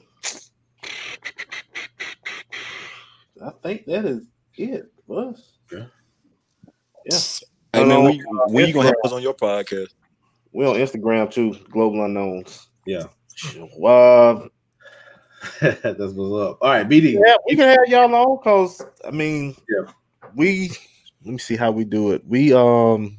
Speaker 6: I think that is it for us.
Speaker 1: Yeah.
Speaker 6: Yeah.
Speaker 9: Hey man,
Speaker 6: Hello,
Speaker 9: when,
Speaker 6: uh,
Speaker 9: when you gonna have us on your podcast?
Speaker 6: We're on Instagram too, Global Unknowns.
Speaker 1: yeah,
Speaker 6: Uh,
Speaker 1: that's what's up. All right, BD.
Speaker 6: yeah, we can have y'all on because I mean,
Speaker 1: Yeah.
Speaker 6: We let me see how we do it. We um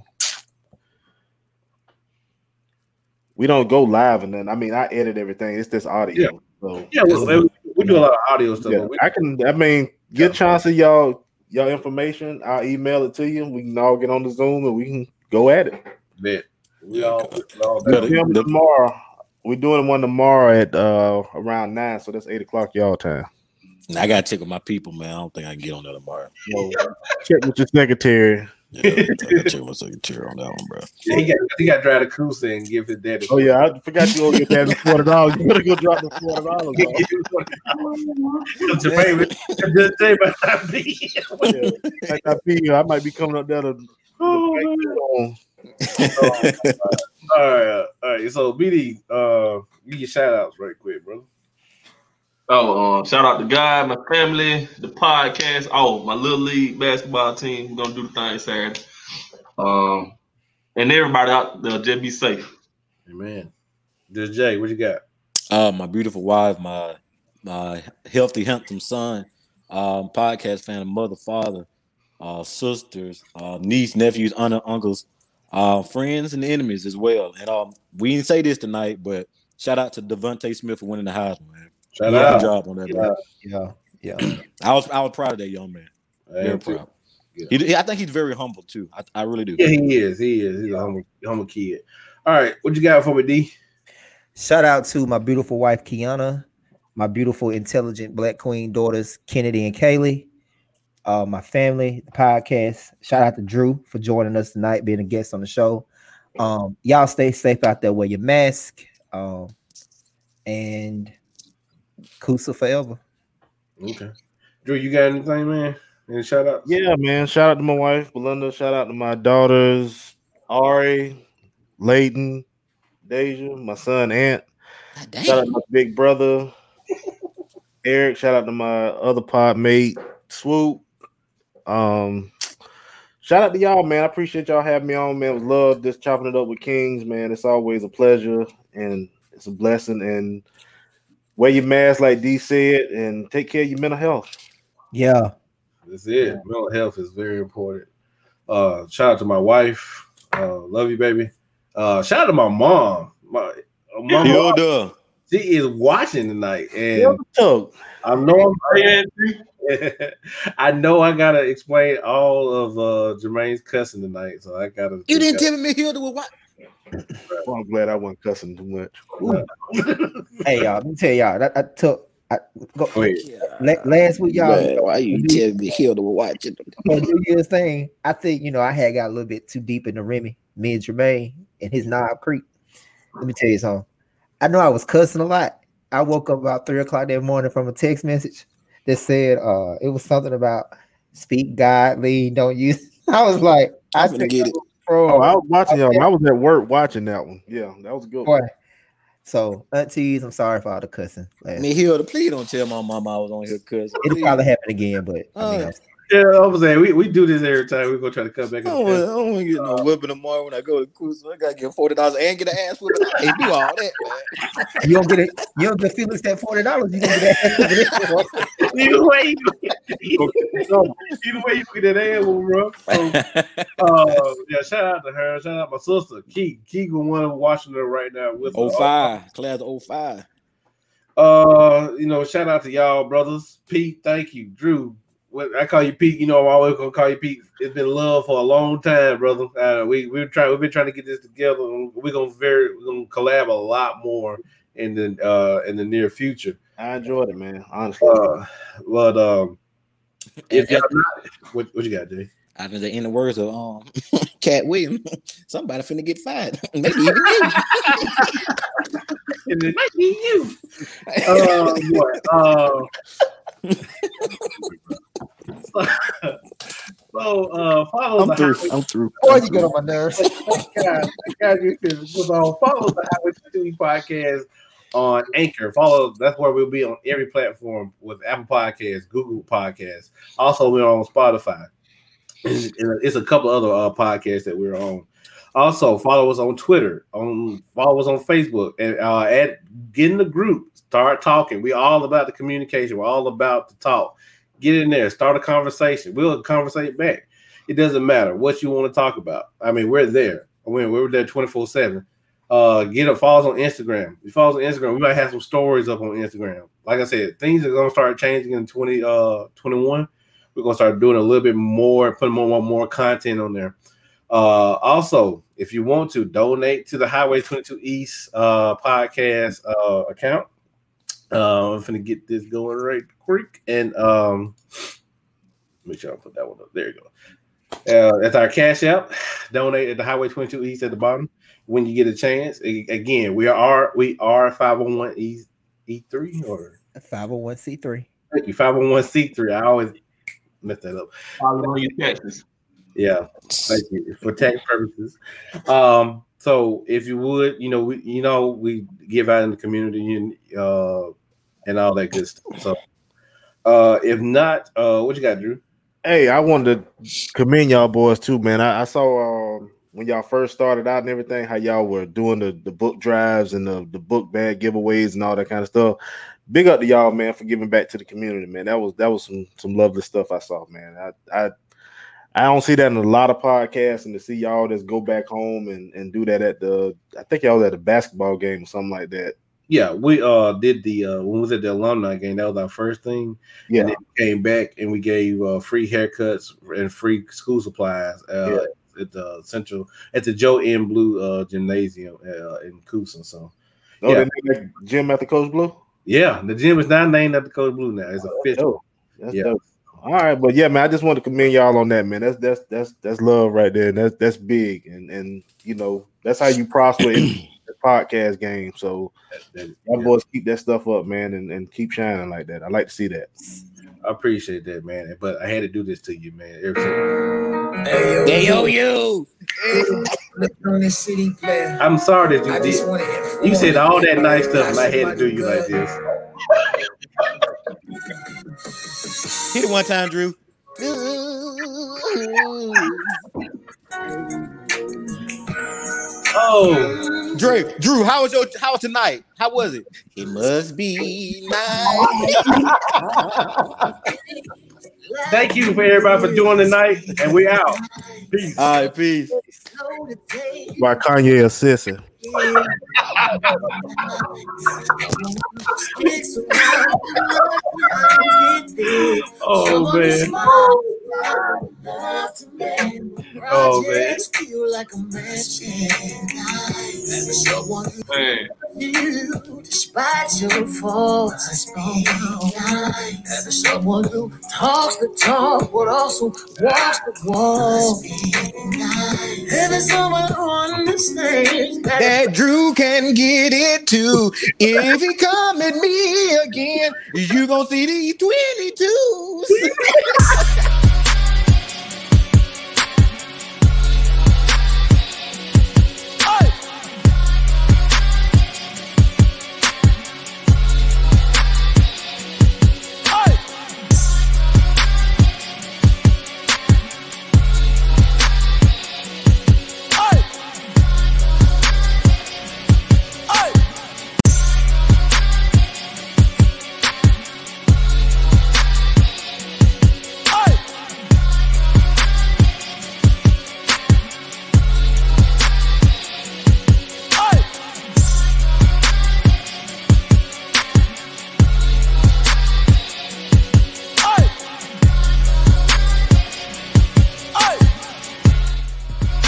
Speaker 6: we don't go live and then I mean I edit everything. It's just audio. So
Speaker 1: Yeah, we, we, we do a lot of audio stuff.
Speaker 6: yeah,
Speaker 1: we,
Speaker 6: I can I mean get chance of y'all y'all information. I'll email it to you. We can all get on the Zoom and we can go at it.
Speaker 1: bet. We all, we all
Speaker 9: Good.
Speaker 1: down.
Speaker 6: Film
Speaker 9: the-
Speaker 6: tomorrow. We're doing one tomorrow at uh around nine, so that's eight o'clock y'all time.
Speaker 9: I gotta check with my people, man. I don't think I can get on that tomorrow.
Speaker 6: So check with your secretary.
Speaker 9: Yeah, check with my secretary on that one, bro.
Speaker 1: Yeah, he got he got to drive the cruise and give his daddy.
Speaker 6: Oh yeah, I forgot you owe your dad forty dollars. You better go drop the forty dollars.
Speaker 1: Jermaine, just say about that be.
Speaker 6: Like I feel, I might be coming up there to.
Speaker 1: Oh, All right, all right. So BD, uh, give your shout outs right quick, brother.
Speaker 8: Oh, um, shout out to God, my family, the podcast. Oh, my little league basketball team. We're gonna do the thing Saturday. Um, and everybody out there, just be safe.
Speaker 1: Amen. Just Jay, what you got?
Speaker 9: Uh, my beautiful wife, my my healthy, handsome son, um, podcast fan, mother, father, uh, sisters, uh, niece, nephews, aunt, uncles, uh, friends, and enemies as well. And um, we didn't say this tonight, but shout out to DeVonta Smith for winning the Heisman, man.
Speaker 1: Shout
Speaker 9: He did a
Speaker 1: out.
Speaker 9: good job on that,
Speaker 1: Yeah.
Speaker 9: bro.
Speaker 2: Yeah, yeah.
Speaker 9: I was I was proud of that young man.
Speaker 1: I
Speaker 9: Very
Speaker 1: am too.
Speaker 9: proud.
Speaker 1: Yeah.
Speaker 9: He, I think he's very humble too. I, I really do.
Speaker 1: Yeah, he is. He is. He's a humble, humble kid. All right, what you got for me, D?
Speaker 2: Shout out to my beautiful wife Kiana, my beautiful, intelligent black queen daughters Kennedy and Kaylee, uh, my family, the podcast. Shout out to Drew for joining us tonight, being a guest on the show. Um, y'all stay safe out there. Wear your mask. Um, and Coosa forever.
Speaker 1: Okay. Drew, you got anything, man? Any shout outs?
Speaker 6: Yeah, man. Shout out to my wife, Belinda. Shout out to my daughters, Ari, Layton, Deja, my son Ant. Shout out to my big brother, Eric. Shout out to my other pod mate, Swoop. Um, shout out to y'all, man. I appreciate y'all having me on, man. It was love just chopping it up with Kings, man. It's always a pleasure and it's a blessing. And wear your mask, like D said, and take care of your mental health.
Speaker 2: Yeah.
Speaker 1: That's it. Mental health is very important. Uh, shout out to my wife. Uh, love you, baby. Uh, shout out to my mom. My, uh, my mom,
Speaker 9: Hilda.
Speaker 1: she is watching tonight, and
Speaker 6: Hilda.
Speaker 1: I know I'm, I know I gotta explain all of uh Jermaine's cussing tonight, so I gotta.
Speaker 9: You didn't tell me Hilda was what?
Speaker 6: Well, I'm glad I wasn't cussing too much.
Speaker 2: Hey y'all, let me tell y'all. That I took. I, go,
Speaker 1: Go ahead.
Speaker 2: la- last week, y'all.
Speaker 9: Man, why you telling me Hilda was watching?
Speaker 2: for New Year's thing, I think you know I had got a little bit too deep in the Remy, me and Jermaine and his knob creek. Let me tell you something. I know I was cussing a lot. I woke up about three o'clock that morning from a text message that said uh it was something about speak godly, don't use. I was like, I
Speaker 9: I'm gonna get it.
Speaker 2: Was pro-
Speaker 6: Oh, I was watching y'all. I was at work watching that one. Yeah, that was a good.
Speaker 2: boy.
Speaker 6: One.
Speaker 2: So aunties, I'm sorry for all the cussing. last
Speaker 9: Me Hilda, please don't tell my mama I was on here cussing.
Speaker 2: It'll probably happen again, but I mean,
Speaker 9: Oh.
Speaker 2: I'm-
Speaker 1: Yeah, I was saying we, we do this every time. We're gonna try to come back.
Speaker 9: I don't, wanna- I don't want to get no whipping tomorrow when I go to cruise. I gotta get forty dollars and get an ass whipping. I can't do all that, man.
Speaker 2: You don't get it. You don't get Felix that forty dollars. You don't get that.
Speaker 1: Either way, you, either way, you get that animal, bro. So, uh, yeah, shout out to her. Shout out my sister, Key. Key, one watching her right now with
Speaker 9: Oh
Speaker 1: her.
Speaker 9: five, class of 05.
Speaker 1: Uh, you know, shout out to y'all, brothers. Pete, thank you. Drew, what I call you Pete. You know, I'm always gonna call you Pete. It's been love for a long time, brother. Uh, we we're trying. We've been trying to get this together. We're gonna very. We're gonna collab a lot more in the uh in the near future.
Speaker 6: I enjoyed it, man. Honestly,
Speaker 1: Uh, but um, if y'all not, what what you got, Jay?
Speaker 9: I was in the words of um Katt Williams. Somebody finna get fired. Maybe even you.
Speaker 1: And it might be you. Uh, boy, uh, so uh, follow
Speaker 9: I'm
Speaker 1: the
Speaker 9: through.
Speaker 1: highway.
Speaker 9: I'm through.
Speaker 2: Boy, you get on my nerves.
Speaker 1: God, God, you can- so follow the Highway 22 podcast on Anchor. Follow that's where we'll be on every platform with Apple Podcasts, Google Podcasts. Also, we're on Spotify. And It's a couple other uh, podcasts that we're on. Also, follow us on Twitter, on follow us on Facebook, and uh, at get in the group. Start talking. We're all about the communication. We're all about the talk. Get in there. Start a conversation. We'll conversate back. It doesn't matter what you want to talk about. I mean, we're there. I mean, we're there 24 7. Uh, get a follow us on Instagram. If you follow on Instagram, we might have some stories up on Instagram. Like I said, things are gonna start changing in 20 uh 21. We're gonna start doing a little bit more, putting more more, more content on there. Uh, also, if you want to donate to the Highway 22 East uh podcast uh account, uh, I'm gonna get this going right quick and um make sure I put that one up. There you go. Uh, that's our cash out. Donate at the Highway 22 East at the bottom when you get a chance. Again, we are we are 501 E E3 or
Speaker 2: Five hundred one c three.
Speaker 1: thank you 501c3. I always mess that up.
Speaker 8: Follow your taxes.
Speaker 1: Yeah, thank you for tax purposes. Um, so if you would, you know, we you know we give out in the community and uh and all that good stuff. So uh if not, uh what you got, Drew?
Speaker 6: Hey, I wanted to commend y'all boys too, man. I, I saw um, when y'all first started out and everything, how y'all were doing the, the book drives and the, the book bag giveaways and all that kind of stuff. Big up to y'all, man, for giving back to the community, man. That was that was some some lovely stuff I saw, man. I I I don't see that in a lot of podcasts, and to see y'all just go back home and, and do that at the I think y'all was at a basketball game or something like that.
Speaker 1: Yeah, we uh did the uh when we was at the alumni game, that was our first thing.
Speaker 6: Yeah.
Speaker 1: And then we came back and we gave uh free haircuts and free school supplies uh at the central at the Joe M. Blue uh gymnasium uh in Coosa. So
Speaker 6: Oh,
Speaker 1: Yeah.
Speaker 6: they named that gym after Coach Blue.
Speaker 1: yeah, the gym is not named after Coach Blue now. It's official.
Speaker 6: That's
Speaker 1: Yeah.
Speaker 6: dope. All right, but yeah, man, I just want to commend y'all on that, man. That's that's that's that's love right there. That's that's big, and and you know that's how you prosper the podcast game. So
Speaker 1: That-
Speaker 6: y'all
Speaker 1: yeah.
Speaker 6: boys keep that stuff up, man, and, and keep shining like that. I like to see that.
Speaker 1: I appreciate that, man. But I had to do this to you, man. Every time.
Speaker 10: Hey,
Speaker 9: yo, you.
Speaker 10: on this city player.
Speaker 1: I'm sorry that you
Speaker 10: I
Speaker 1: did. You said all that nice stuff, and I had to do you like this.
Speaker 9: Hit it one time, Drew.
Speaker 1: Oh,
Speaker 9: Drew, Drew, how was your how was tonight? How was it? It must be nice.
Speaker 1: thank you for everybody for joining tonight, and we out. Peace.
Speaker 9: All right, peace.
Speaker 6: By Kanye a sissy.
Speaker 1: Oh man. Oh man.
Speaker 8: Man.
Speaker 10: Despite your faults and Having someone who talks the talk but also walks the walk. Having someone who understands that
Speaker 9: That Drew can get it too. If he come at me again, you gonna see these 22s.